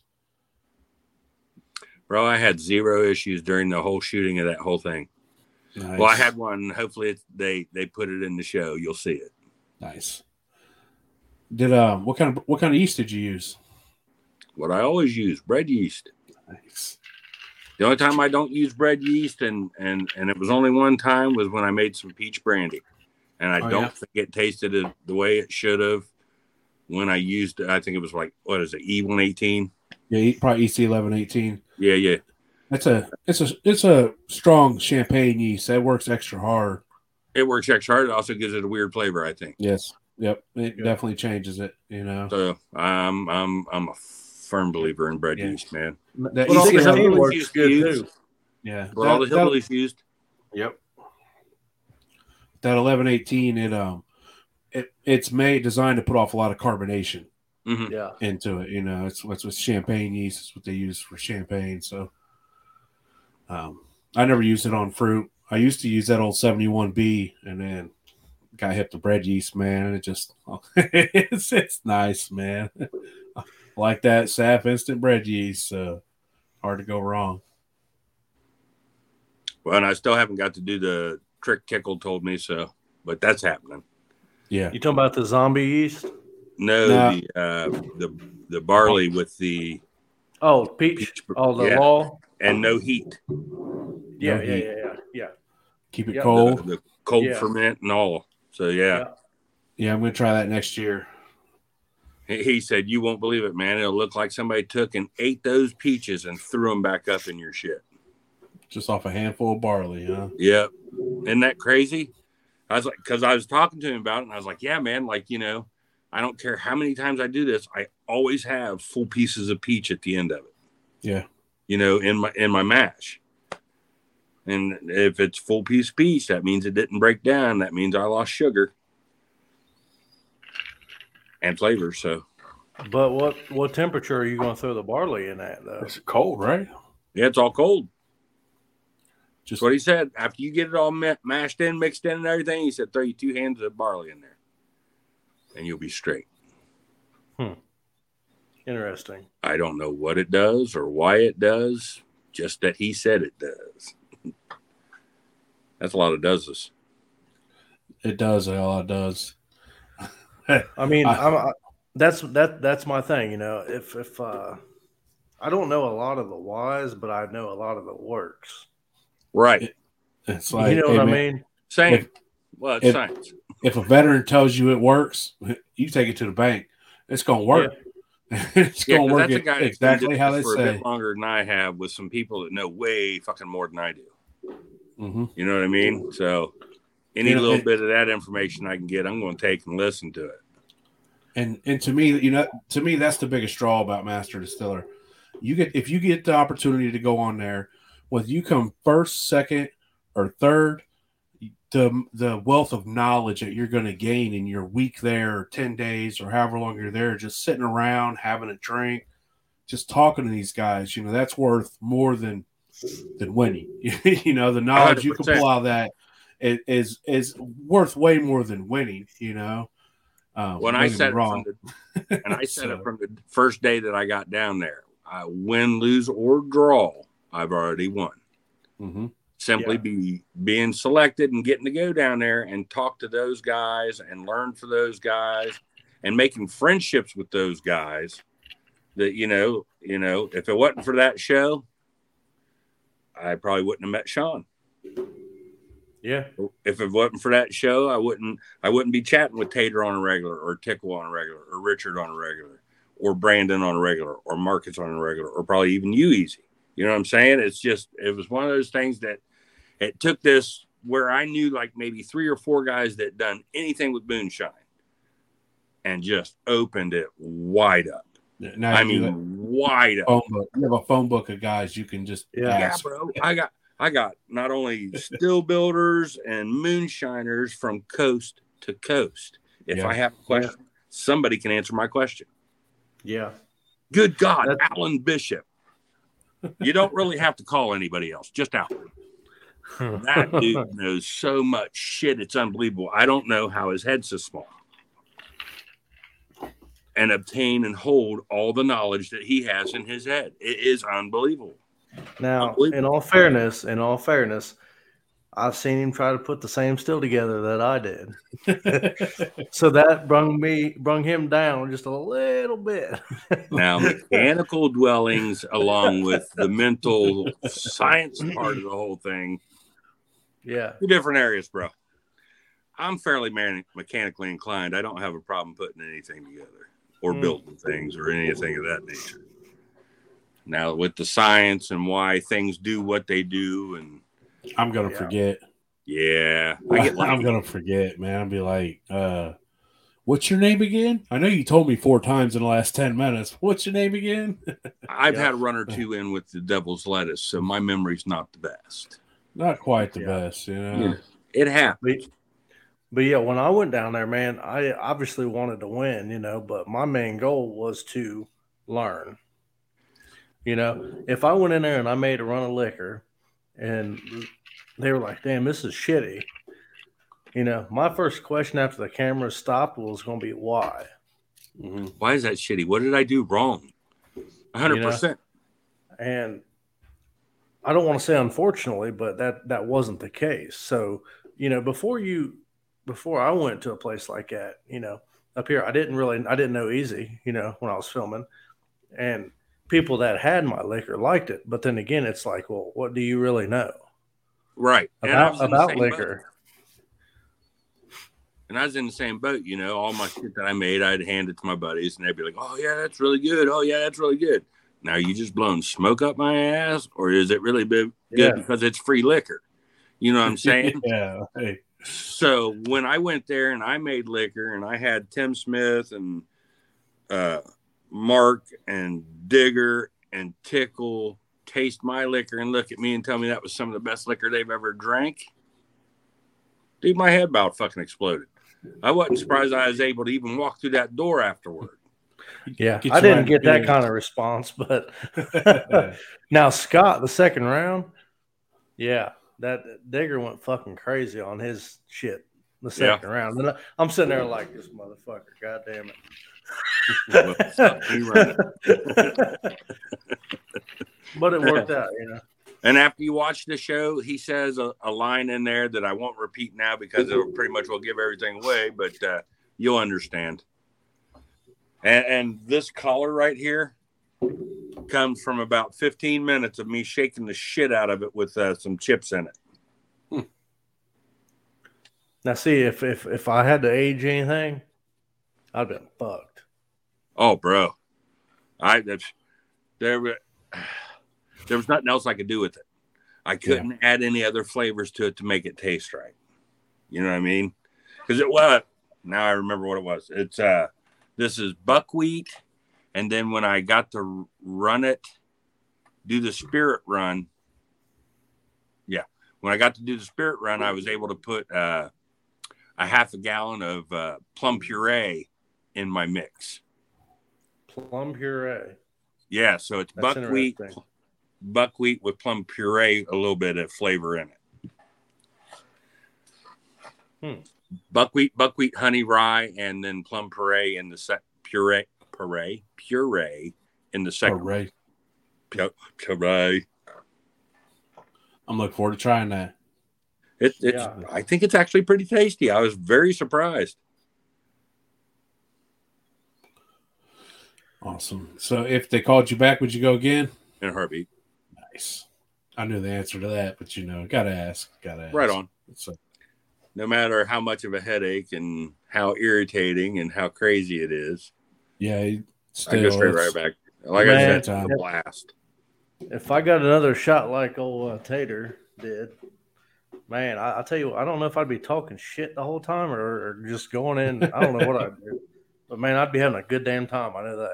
Bro, I had zero issues during the whole shooting of that whole thing. Nice. Well, I had one. Hopefully, it's, they they put it in the show. You'll see it. nice. Did uh, what kind of what kind of yeast did you use? What I always use bread yeast. Nice. The only time I don't use bread yeast, and and and it was only one time, was when I made some peach brandy, and I Oh, don't yeah? think it tasted the way it should have when I used it. I think it was like what is it, E one eighteen? Yeah, probably EC eleven eighteen. Yeah, yeah. That's a it's a it's a strong champagne yeast that works extra hard. It works extra hard. It also gives it a weird flavor, I think. Yes. Yep. It Yeah. definitely changes it. You know. So I'm I'm I'm a firm believer in bread Yeah. yeast, man. That Well, all the 11 hillbillies used good to use- too. yeah. What all the that- that- hillbillies used. Yep. That eleven eighteen, it um, it it's made designed to put off a lot of carbonation Mhm. Yeah. into it. You know, it's what's with champagne yeast. It's what they use for champagne. So, um, I never used it on fruit. I used to use that old seventy one B, and then got hit the bread yeast. Man, it just [laughs] it's it's nice, man. Like that SAF instant bread yeast. So hard to go wrong. Well, and I still haven't got to do the trick Tickle told me so, but that's happening. Yeah. You talking about the zombie yeast? No, No. the uh, the the barley with the Oh, peach. Peach- Oh, the yeah. law. and no heat, Yeah, No yeah, heat. yeah, yeah, yeah. Keep it Yeah. cold. the, the cold Yeah. ferment and all. So yeah. Yeah. Yeah, I'm gonna try that next year. He said, "You won't believe it, man. It'll look like somebody took and ate those peaches and threw them back up in your shit." Just off a handful of barley, huh? Yep. Isn't that crazy? I was like, because I was talking to him about it, and I was like, yeah, man, like, you know, I don't care how many times I do this, I always have full pieces of peach at the end of it, Yeah. you know, in my in my mash. And if it's full piece of peach, that means it didn't break down. That means I lost sugar and flavor. So But what what temperature are you going to throw the barley in at though? It's cold, right? yeah, it's all cold. Just what he said. After you get it all mashed in, mixed in, and everything, he said, throw you two hands of barley in there, and you'll be straight. Hmm. Interesting. I don't know what it does or why it does, just that he said it does. [laughs] That's a lot of does. it does. A lot does. I mean, [laughs] I- I'm, I, that's that that's my thing. You know, if if uh, I don't know a lot of the whys, but I know a lot of the works. Right. It's like you know hey, what I mean? Same. If- well, it's if- science. If a veteran tells you it works, you take it to the bank. It's gonna work. [laughs] it's Yeah, gonna 'cause work that's a guy exactly how this they for a say. bit longer than I have with some people that know way fucking more than I do. hmm You know what I mean? So any You know, little it- bit of that information I can get, I'm going to take and listen to it. And and to me, you know, to me, that's the biggest draw about Master Distiller. You get if you get the opportunity to go on there, whether you come first, second, or third, the the wealth of knowledge that you're going to gain in your week there, or ten days, or however long you're there, just sitting around having a drink, just talking to these guys, you know, that's worth more than than winning. [laughs] you know, the knowledge you can 100%. pull out of that is is worth way more than winning. You know. Um, [laughs] When I said it wrong. from the, and I said So- it from the first day that I got down there, I win, lose, or draw, I've already won. Mhm. simply Yeah. be being selected and getting to go down there and talk to those guys and learn for those guys and making friendships with those guys that you know you know if it wasn't for that show i probably wouldn't have met sean Yeah. if it wasn't for that show i wouldn't i wouldn't be chatting with tater on a regular or tickle on a regular or richard on a regular or brandon on a regular or marcus on a regular or probably even you easy you know what i'm saying it's just it was one of those things that it took this where I knew like maybe three or four guys that done anything with moonshine and just opened it wide up. Now I mean, wide a up. phone book. You have a phone book of guys you can just Yeah. Yeah, bro. I got I got not only still builders and moonshiners from coast to coast. If Yeah. I have a question, somebody can answer my question. Yeah. Good God, That's- Alan Bishop. You don't really have to call anybody else, just Alan. [laughs] That dude knows so much shit. It's unbelievable. I don't know how his head's so small. And obtain and hold all the knowledge that he has in his head. It is unbelievable. Now, in all fairness, in all fairness, I've seen him try to put the same still together that I did. [laughs] so that brung me brung him down just a little bit. now [laughs] mechanical dwellings along with the mental science part of the whole thing. Yeah. Two different areas, bro. I'm fairly man- mechanically inclined. I don't have a problem putting anything together or Mm. building things or anything of that nature. Now with the science and why things do what they do and I'm gonna Yeah. forget. yeah, I [laughs] get I'm gonna forget, man. I'll be like, uh, what's your name again? I know you told me four times in the last 10 minutes. What's your name again? [laughs] I've Yeah. had a run or two in with the devil's lettuce, so my memory's not the best. Not quite the Yeah. best, you know. Yeah. It happens. But, but yeah, when I went down there, man, I obviously wanted to win, you know, but my main goal was to learn. You know, if I went in there and I made a run of liquor and they were like, damn, this is shitty. You know, my first question after the camera stopped was going to be why? Mhm. Why is that shitty? What did I do wrong? 100%. and I don't want to say unfortunately, but that that wasn't the case. So you know, before you before I went to a place like that, you know, up here, I didn't really I didn't know easy, you know, when I was filming, and people that had my liquor liked it. But then again, it's like, well, what do you really know Right. And I was about about same boat. liquor? And I was in the same boat, you know, all my shit that I made, I'd hand it to my buddies and they'd be like, oh, yeah, that's really good. Oh, yeah, that's really good. Now, you just blowing smoke up my ass, or is it really good Yeah. because it's free liquor? You know what I'm [laughs] saying? yeah. Hey, so when I went there and I made liquor and I had Tim Smith and uh, Mark and Digger and Tickle taste my liquor and look at me and tell me that was some of the best liquor they've ever drank, dude, my head about fucking exploded. I wasn't surprised I was able to even walk through that door afterward. Yeah, Get I didn't get that kind of response, but [laughs] [laughs] now Scott, the second round, yeah, that Digger went fucking crazy on his shit the Yeah. second round. And I- I'm sitting there like this motherfucker, god damn He running. [laughs] but it worked out, you know. And after you watch the show, he says a, a line in there that I won't repeat now because it pretty much will give everything away, but uh, you'll understand. And, and this collar right here comes from about 15 minutes of me shaking the shit out of it with uh, some chips in it. Now see if if if I had to age anything, I'd been fucked. Oh, bro, I there [sighs] there was nothing else I could do with it. I couldn't add any other flavors to it to make it taste right. You know what I mean? Because it was now I remember what it was. It's uh this is buckwheat, and then when I got to run it, do the spirit run. Yeah, when I got to do the spirit run, I was able to put uh, a half a gallon of uh, plum puree in my mix. Plum puree. Yeah, so it's That's buckwheat, buckwheat with plum puree, a little bit of flavor in it. Hmm. Buckwheat, buckwheat, honey rye, and then plum puree in the set puree, puree, puree in the second Hooray. pu- puree. I'm looking forward to trying that. It, it's, Yeah. I think it's actually pretty tasty. I was very surprised. Awesome. So if they called you back, would you go again? In a heartbeat. Nice. I knew the answer to that, but you know, gotta ask. Gotta ask. Right on. So, No matter how much of a headache and how irritating and how crazy it is, yeah, I still, go straight right back. Like I Man, said, it's a blast. If I got another shot like old uh, Tater did, man, I, I tell you, what, I don't know if I'd be talking shit the whole time or, or just going in. I don't know what I'd do, [laughs] but man, I'd be having a good damn time. I know that.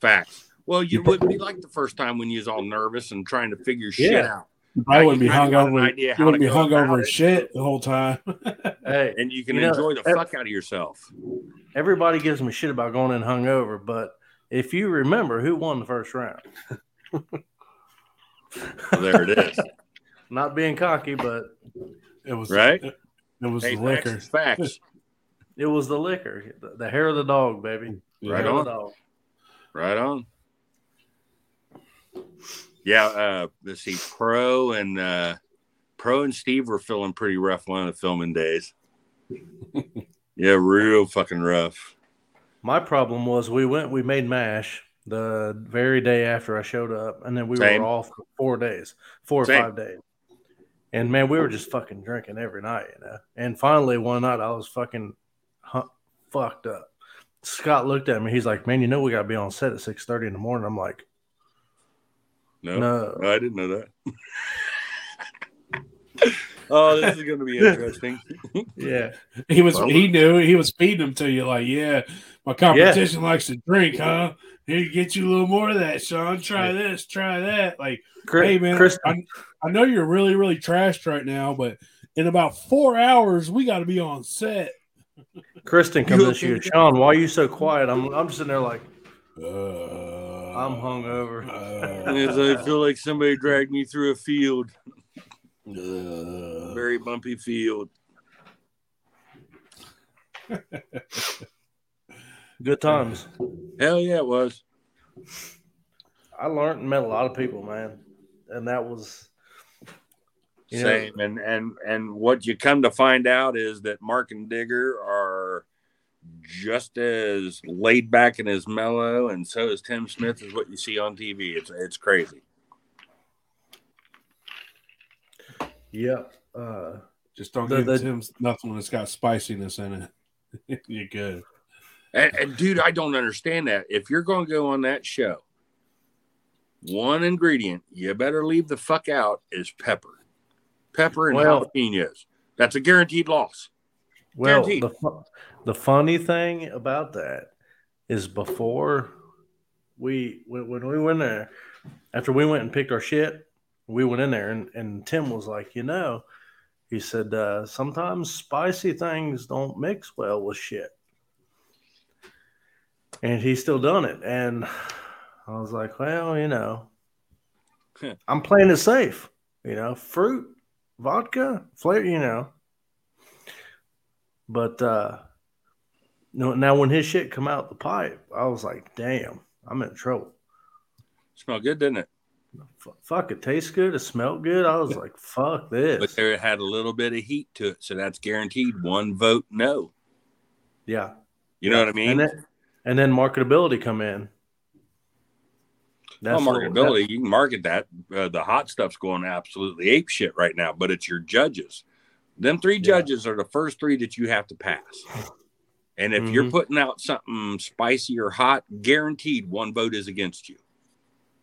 Facts. Well, you wouldn't be like the first time when you was all nervous and trying to figure shit Yeah. out. I probably wouldn't be you kinda got an hungover. idea You how wouldn't to be hung over hungover and shit the whole time. Hey, And you can You know, enjoy the fuck out of yourself. everybody gives me shit about going in hungover, but if you remember who won the first round, So there it is. [laughs] not being cocky, but It was Right? It, it was hey, the facts liquor. facts. [laughs] it was the liquor, the, the hair of the dog, baby. Yeah. Right Hair of on. Right on. Yeah, uh let's see, Pro and uh Pro and Steve were feeling pretty rough one of the filming days. [laughs] yeah, real fucking rough. My problem was we went, we made MASH the very day after I showed up, and then we Same. were off for four days, four or five days. And man, we were just fucking drinking every night, you know. And finally, one night, I was fucking hu- fucked up. Scott looked at me. He's like, "Man, you know we got to be on set at six thirty in the morning." I'm like, No, "No." I didn't know that. [laughs] oh, this is going to be [laughs] interesting. Yeah, He was Well- he knew he was feeding them to you like, yeah, my competition likes to drink, huh? Here, get you a little more of that, Sean. Try this, try that. Like, Chris, hey man, Chris, I, I know you're really, really trashed right now, but in about four hours, we got to be on set. Kristen comes in. She goes, "Sean, why are you so quiet?" I'm, I'm sitting there like, Uh, I'm hungover. As I feel like somebody dragged me through a field, Uh, very bumpy field. [laughs] "Good times." Hell yeah, it was. I learned and met a lot of people, man, and that was you know, Same. And and and what you come to find out is that Mark and Digger are just as laid back and as mellow, and so is Tim Smith, is what you see on TV. It's it's crazy. yeah. Uh, just don't The- give the- Tim nothing that's got spiciness in it. [laughs] you're good. And, and dude, I don't understand that. If you're going to go on that show, one ingredient you better leave the fuck out is pepper, pepper and Well- jalapenos. That's a guaranteed loss. well, Guaranteed. the fu- the funny thing about that is before we when, when we went there, after we went and picked our shit, we went in there and, and Tim was like, you know, he said uh, sometimes spicy things don't mix well with shit, and he's still done it, and I was like, well, you know, I'm playing it safe, you know, fruit, vodka, flair, you know. But uh no, now when his shit come out the pipe, I was like, damn, I'm in trouble. Smell good, didn't it? F- fuck, it tastes good, it smelled good. I was like, fuck this. But there had a little bit of heat to it, so that's guaranteed one vote no. yeah. You know what I mean? And then and then marketability come in. Well, what- marketability, you can market that. Uh, the hot stuff's going absolutely ape shit right now, but it's your judges. Them three Yeah. judges are the first three that you have to pass. And if you're Mhm. putting out something spicy or hot, guaranteed one vote is against you.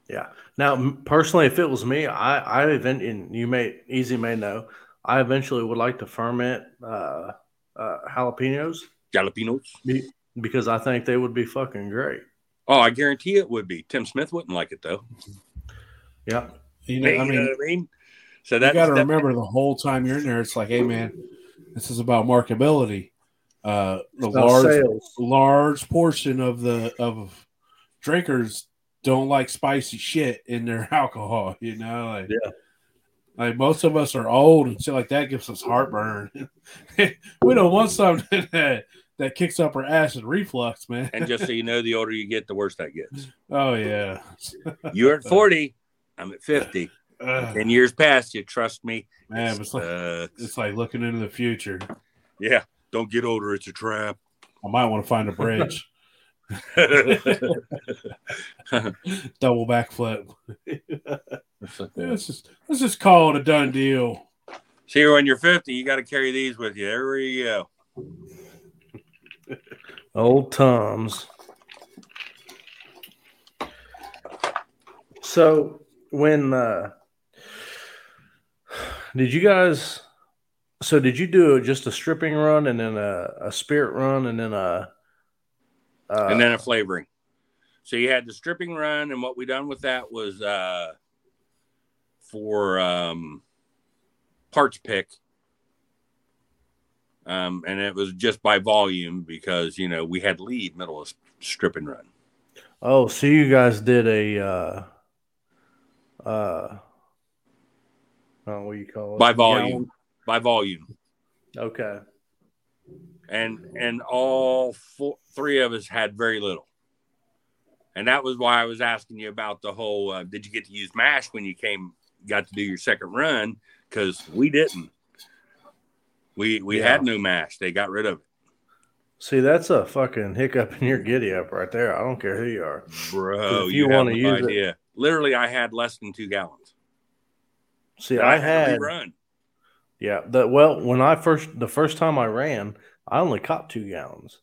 Yeah. Now, personally, if it was me, I, I event, and you may easy may know, I eventually would like to ferment uh, uh, jalapenos Jalapenos. be- because I think they would be fucking great. Oh, I guarantee it would be. Tim Smith wouldn't like it though. Yeah. You know, You I know mean, what I mean? So you that's got to remember the whole time you're in there, it's like, hey man, this is about marketability. Uh, the large sales. large portion of the of drinkers don't like spicy shit in their [laughs] alcohol. You know, like Yeah. like most of us are old and shit like that gives us heartburn. [laughs] we don't want something [laughs] that that kicks up our acid reflux, man. and just so you know, the older you get, the worse that gets. [laughs] oh yeah, You're at 40, I'm at 50. Ugh, 10 years past you, trust me. man, It it's like sucks. it's like looking into the future. yeah, don't get older, it's a trap. I might want to find a bridge, [laughs] [laughs] double backflip. Let's just let's just call it a done deal. See, when you're 50, you got to carry these with you. Everywhere you go. Old Tom's. So when uh did you guys so did you do just a stripping run and then a, a spirit run and then a uh, and then a flavoring. So you had the stripping run, and what we done with that was uh, for um, parts pick, um, and it was just by volume because you know we had lead middle of strip and run. oh so you guys did a uh uh oh, what do you call it By volume. By volume, okay and and all four, three of us had very little. And that was why I was asking you about the whole. Uh, did you get to use mash when you came, got to do your second run? because we didn't. We we Yeah. had no mash. They got rid of it, See, that's a fucking hiccup in your giddy up right there. I don't care who you are. bro. if You, you wanna no use it- idea. Literally, I had less than two gallons. See, And I had run. yeah. The well, when I first the first time I ran, I only caught two gallons,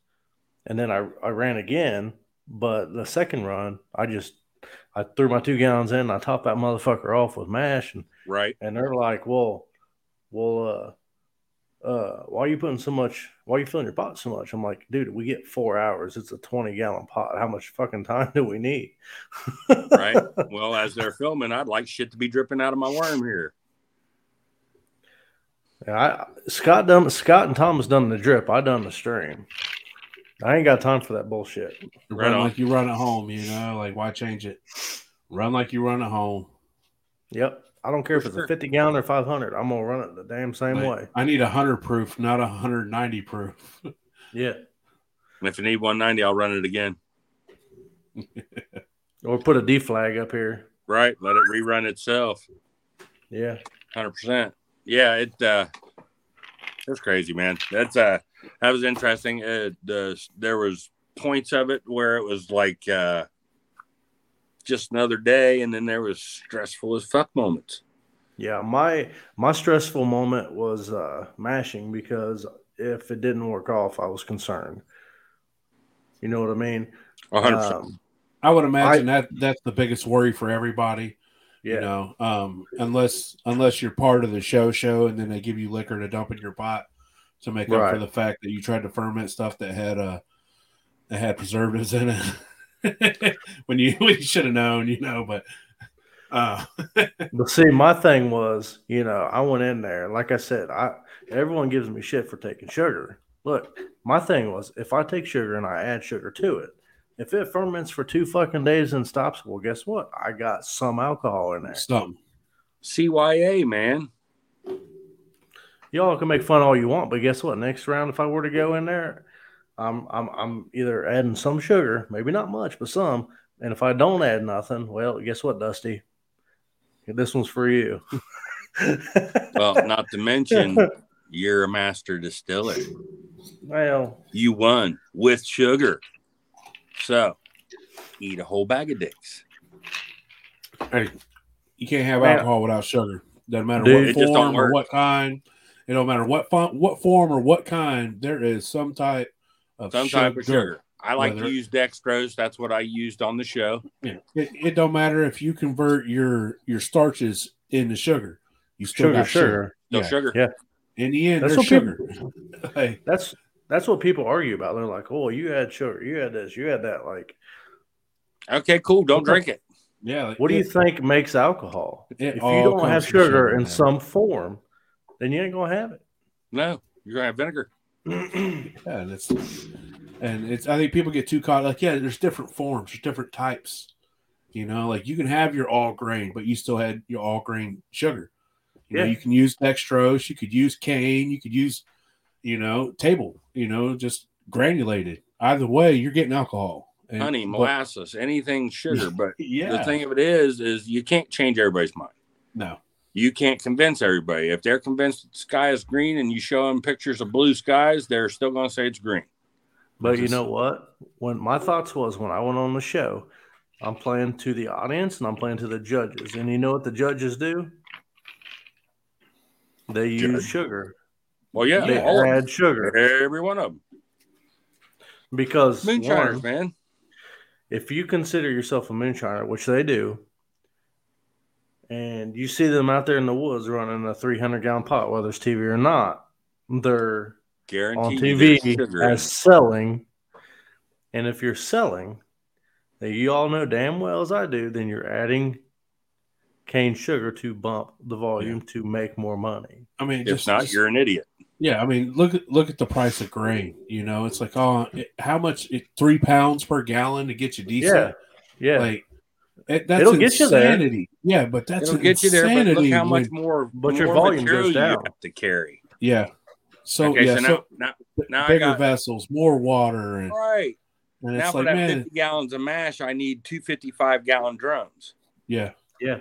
and then I I ran again. But the second run, I just I threw my two gallons in. And I topped that motherfucker off with mash, and right. and they're like, "Well, well, uh, uh, why are you putting so much? Why are you filling your pot so much?" I'm like, "Dude, we get four hours. It's a 20 gallon pot. How much fucking time do we need?" right? [laughs] well, as they're filming, I'd like shit to be dripping out of my worm here. Yeah, I, Scott done Scott and Thomas done the drip. I done the stream. I ain't got time for that bullshit. Right run on. like you run at home, you know, like why change it? Run like you run at home. Yep. I don't care For if it's sure. a 50 gallon or 500. I'm gonna run it the damn same Like, way. I need a hundred proof, not a hundred ninety proof. [laughs] Yeah. And if you need 190, I'll run it again. [laughs] Or put a D flag up here. Right? Let it rerun itself. Yeah. Hundred percent. Yeah, it uh that's crazy, man. That's uh that was interesting. Uh, the there was points of it where it was like uh just another day, and then there was stressful as fuck moments. Yeah. My my stressful moment was uh mashing because if it didn't work off, I was concerned. You know what I mean? hundred percent. Um, I would imagine that that's the biggest worry for everybody. yeah. You know, um, unless unless you're part of the show show and then they give you liquor to dump in your pot to make up for the fact that you tried to ferment stuff that had uh that had preservatives in it. [laughs] [laughs] when you [laughs] when you should have known, you know, but uh [laughs] But see, my thing was, you know, I went in there. Like I said, I everyone gives me shit for taking sugar. Look, my thing was, if I take sugar and I add sugar to it, if it ferments for two fucking days and stops, well, guess what? I got some alcohol in there. something. CYA, man. Y'all can make fun all you want, but guess what? Next round, if I were to go in there, I'm I'm I'm either adding some sugar, maybe not much, but some. And if I don't add nothing, well, guess what, Dusty? This one's for you. [laughs] Well, not to mention you're a master distiller. well, You won with sugar. So eat a whole bag of dicks. Hey, you can't have Man. alcohol without sugar. Doesn't matter Dude, what form or what kind. It don't matter what fun, what form or what kind. There is some type of Some type of sugar. I like Whether- to use dextrose. That's what I used on the show. Yeah. It, it don't matter if you convert your your starches into sugar. You still sugar, got sugar. sugar. No Yeah. sugar. Yeah. In the end, That's there's what sugar. [laughs] hey, That's that's what people argue about. They're like, "Oh, you had sugar, you had this, you had that." Like, Okay, cool. Don't drink it. yeah. like, what do you it- think makes alcohol? It if you all don't comes have from sugar, sugar, in man. some form, then you ain't gonna have it. No, you're gonna have vinegar. [clears throat] Yeah, and it's and it's. I think people get too caught. Like, yeah, there's different forms, there's different types. You know, like you can have your all grain, but you still had your all grain sugar. You know, Yeah. you can use dextrose, you could use cane, you could use, you know, table. You know, just granulated. Either way, you're getting alcohol. And- Honey, but- molasses, anything sugar. [laughs] But yeah, the thing of it is, is you can't change everybody's mind. no, You can't convince everybody. If they're convinced the sky is green and you show them pictures of blue skies, they're still gonna say it's green. But you know what? When my thoughts was when I went on the show, I'm playing to the audience and I'm playing to the judges. And you know what the judges do? They use Judge. sugar. Well, yeah, They all add sugar every one of them. because Moonshiners, one, man. if you consider yourself a moonshiner, which they do, and you see them out there in the woods running a 300 gallon pot, whether it's TV or not, they're Guarantee on TV as selling. And if you're selling, that you all know damn well as I do, then you're adding cane sugar to bump the volume to make more money. I mean, If just, not, just- you're an idiot. yeah. I mean, look at look at the price of grain. You know, it's like, oh, it, how much? It, three pounds per gallon to get you decent. Yeah. Like it, that's It'll get you there. insanity. Yeah, but that's It'll get you there, but look how much when- more, But your more volume goes down. you have to carry. yeah. So okay, yeah, so now, so now, now I bigger got vessels, more water, and, right and now it's for like, that man, 50 gallons of mash, I need two 55 gallon drums. yeah, Yeah.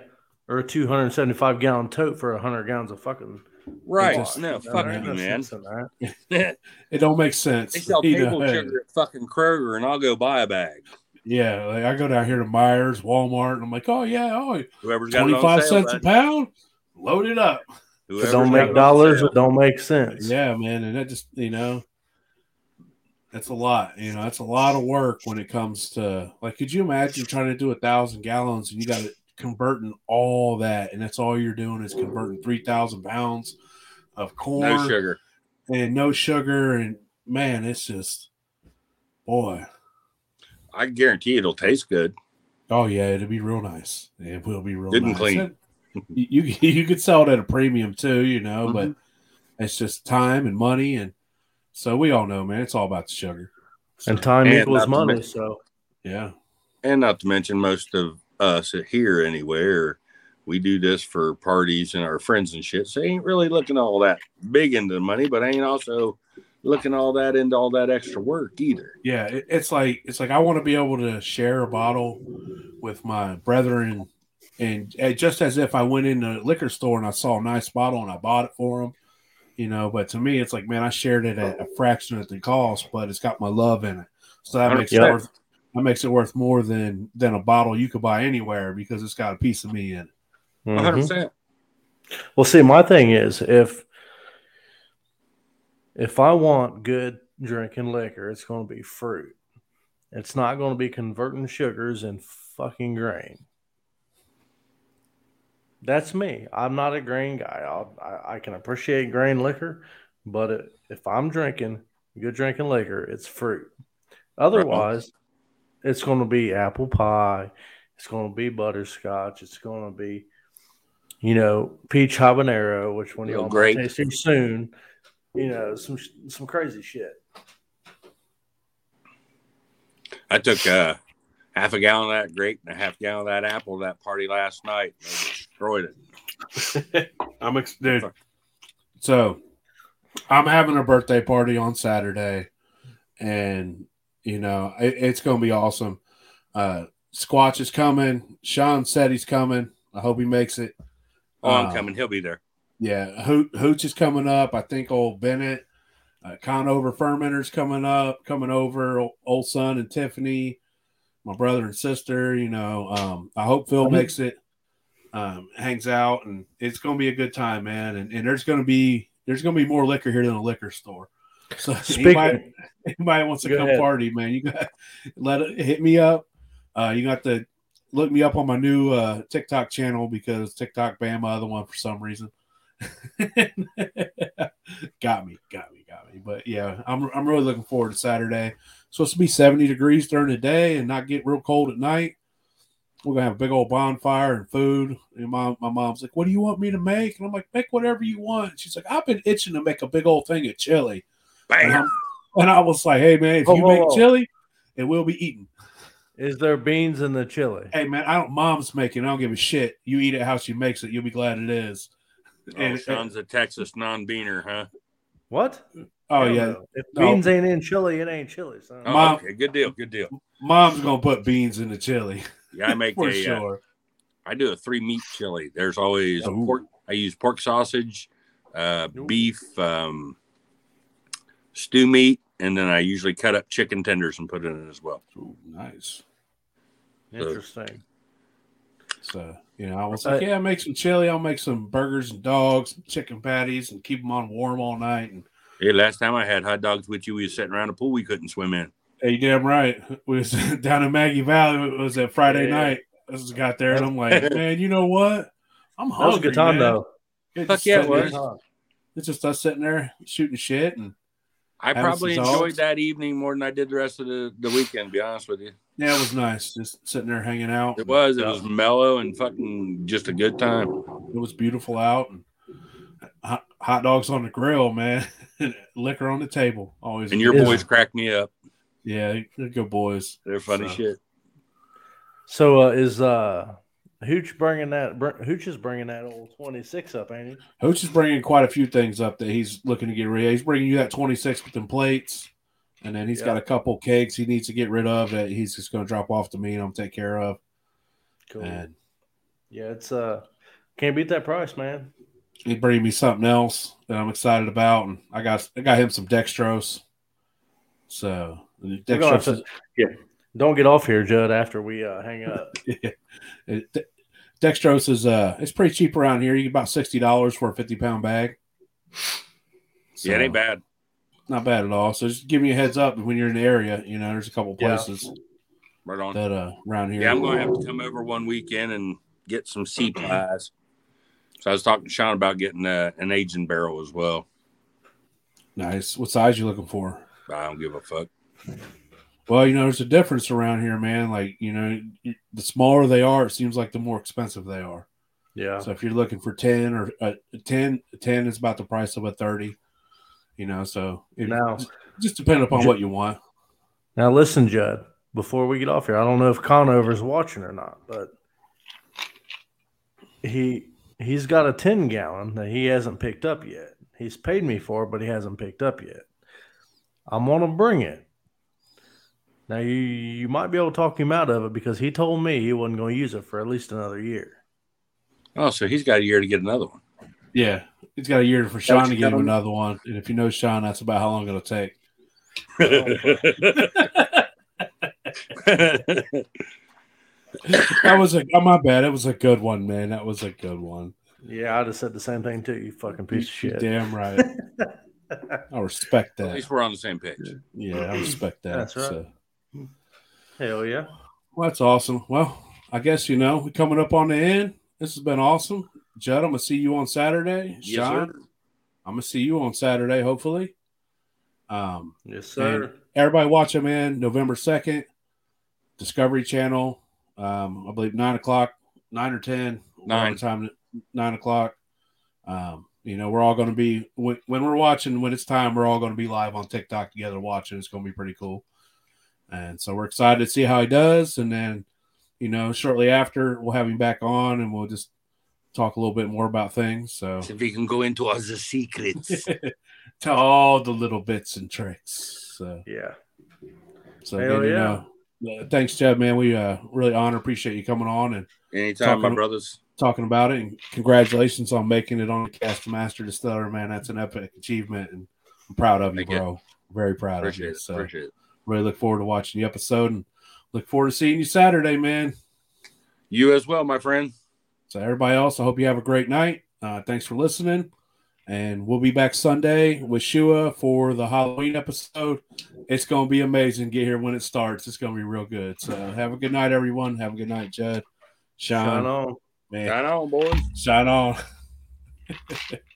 or a 275 gallon tote for 100 gallons of fucking. Right. just- no, No, fuck you, no man. sense. [laughs] It don't make sense. They sell You know, table hey, sugar at fucking Kroger, and I'll go buy a bag. Yeah, like I go down here to Meijer's, Walmart, and I'm like, oh yeah, oh, Whoever's got 25 sale, cents a pound, load it up. Whoever's it don't make dollars, sale. it don't make sense. Yeah, man, and that just you know, that's a lot. You know, that's a lot of work when it comes to like. Could you imagine trying to do a thousand gallons and you got to converting all that, and that's all you're doing is converting three thousand pounds of corn No sugar. and no sugar, and man, it's just boy. I guarantee it'll taste good. Oh yeah, it'll be real nice. It will be real Good and clean. And You [laughs] you could sell it at a premium too, you know, Mm-hmm. but it's just time and money, and so we all know, man, it's all about the sugar. And time And equals money. mention- So Yeah, And not to mention, most of us here anywhere, we do this for parties and our friends and shit. So ain't really looking all that big into the money, but ain't also looking all that into all that extra work either. yeah. It, it's like it's like I want to be able to share a bottle with my brethren, and, and just as if I went in the liquor store and I saw a nice bottle and I bought it for them, you know. But to me, it's like, man, I shared it at a fraction of the cost, but it's got my love in it, so that makes it worth that makes it worth more than than a bottle you could buy anywhere because it's got a piece of me in it. One mhm. hundred percent. Well, see, my thing is if if I want good drinking liquor, it's going to be fruit. It's not going to be converting sugars and fucking grain. That's me. I'm not a grain guy. I'll, I I can appreciate grain liquor, but it, if I'm drinking good drinking liquor, it's fruit. Otherwise, it's going to be apple pie. It's going to be butterscotch. It's going to be, you know, peach habanero, which one of y'all taste here soon. You know, some some crazy shit. I took uh, half a gallon of that grape and a half gallon of that apple to that party last night. They destroyed it. [laughs] I'm ex- dude. So I'm having a birthday party on Saturday, and you know it, it's going to be awesome. Uh, Squatch is coming. Sean said he's coming. I hope he makes it. Oh, I'm Uh, coming. He'll be there. Yeah, Ho- Hooch is coming up. I think old Bennett, uh, Conover Fermenter's coming up, coming over. Old, old son and Tiffany, my brother and sister. You know, um, I hope Phil makes it, um, hangs out, and it's going to be a good time, man. And, and there's going to be there's going to be more liquor here than a liquor store. [laughs] So Speaking, anybody, anybody wants to come ahead. party, man, you got let it hit me up. Uh, you got to look me up on my new uh, TikTok channel because TikTok banned my other one for some reason. [laughs] got me, got me, got me. But yeah, I'm I'm really looking forward to Saturday. It's supposed to be 70 degrees during the day and not get real cold at night. We're gonna have a big old bonfire and food. And my, my mom's like, What do you want me to make? And I'm like, Make whatever you want. She's like, I've been itching to make a big old thing of chili. And, Bam. I'm- and I was like, Hey man, if Whoa, you whoa, make whoa. chili, it will be eaten. is there beans in the chili? Hey man, I don't mom's making, I don't give a shit. You eat it how she makes it, you'll be glad it is. Oh, And- son's a Texas non-beaner, huh? What? Oh Hell yeah. no. If No. beans ain't in chili, it ain't chili, son. Oh, Mom- okay, good deal, good deal. Mom's gonna put beans in the chili [laughs] Yeah, I make for a, uh, sure. I do a three meat chili. There's always Ooh. pork. I use pork sausage, uh, beef, um, stew meat, and then I usually cut up chicken tenders and put it in as well. Ooh, nice. Interesting. So, you know, I was like, yeah, make some chili. I'll make some burgers and dogs, and chicken patties, and keep them on warm all night. And Hey, last time I had hot dogs with you, we was sitting around a pool we couldn't swim in. hey, damn right. [laughs] We was [laughs] down in Maggie Valley. It was that Friday Yeah. night. I just got there, and I'm like, [laughs] man, you know what? I'm hungry. That hungry. was a good time, man. though. It's Fuck yeah, it sitting there- was. Huh. It's just us sitting there shooting shit, and I probably enjoyed dogs. that evening more than I did the rest of the, the weekend. To be honest with you, yeah, it was nice. Just sitting there hanging out. it was. It was mellow and fucking just a good time. It was beautiful out, and hot, hot dogs on the grill, man. [laughs] Liquor on the table, always. And your Is- boys crack me up. yeah, they're good boys. They're funny So- shit. So uh, is uh, Hooch bringing that? Br- Hooch is bringing that old twenty six up, ain't he? Hooch is bringing quite a few things up that he's looking to get rid of. He's bringing you that 26 with them plates, and then he's Yeah. got a couple kegs he needs to get rid of that he's just going to drop off to me and I'm take care of. Cool. And Yeah, it's uh, Can't beat that price, man. He bring me something else that I'm excited about, and I got I got him some dextrose. So We're gonna have dextrose, to- Don't get off here, Judd. After we uh, hang up. [laughs] is, de- dextrose is uh it's pretty cheap around here. You get about sixty dollars for a fifty pound bag. yeah, it ain't bad. Not bad at all. So just give me a heads up when you're in the area. You know, there's a couple Yeah. places Right on. that uh around here. Yeah, I'm going to have to come over one weekend and get some sea [clears throat] pies. So I was talking to Sean about getting uh, an aging barrel as well. Nice. What size you looking for? I don't give a fuck. Well, you know, there's a difference around here, man. Like, you know, the smaller they are, it seems like the more expensive they are. Yeah. So if you're looking for 10 or uh, 10, 10 is about the price of a 30, you know, so it Now, just depending upon what you want. now listen, Judd. Before we get off here, I don't know if Conover's watching or not, but he he's got a ten gallon that he hasn't picked up yet. He's paid me for, it, but he hasn't picked up yet. I'm gonna bring it. Now you you might be able to talk him out of it because he told me he wasn't going to use it for at least another year. Oh, so he's got a year to get another one. Yeah. He's got a year for Sean to give him another one. And if you know Sean, that's about how long it'll take. [laughs] That was a, oh, my bad. It was a good one, man. That was a good one. Yeah, I just said the same thing too. You fucking piece of shit. Damn right. [laughs] I respect that. At least we're on the same page. Yeah, I respect that. That's right. So. Hell yeah. Well, that's awesome. Well, I guess you know we're coming up on the end. This has been awesome, Judd. I'm gonna see you on Saturday. Yes, Sean, sir. I'm gonna see you on Saturday, hopefully. Um, Yes, sir. everybody watch it, in November second, Discovery Channel. Um, I believe nine o'clock, nine or ten, Nine. time, nine o'clock. Um, you know, we're all going to be when, when we're watching when it's time. We're all going to be live on TikTok together watching. It's going to be pretty cool, and so we're excited to see how he does. And then, you know, shortly after, we'll have him back on, and we'll just talk a little bit more about things. So See if we can go into all the secrets. [laughs] to all the little bits and tricks. So. yeah. So Hell again, you yeah. know, uh, thanks, Jeb, man. We uh, really honor, appreciate you coming on and Anytime, my Talking- brothers. talking about it. And congratulations on making it on the Cast Master Distiller, man. That's an epic achievement, and I'm proud of you, Thank you. bro. Very proud Appreciate of you. it. So Appreciate it. really look forward to watching the episode and look forward to seeing you Saturday, man. You as well, my friend. So everybody else, I hope you have a great night. Uh, thanks for listening. And we'll be back Sunday with Shua for the Halloween episode. It's going to be amazing. Get here when it starts. It's going to be real good. So have a good night, everyone. Have a good night, Judd. Sean. Shine on. Man, Shine on, boys. shine on. [laughs]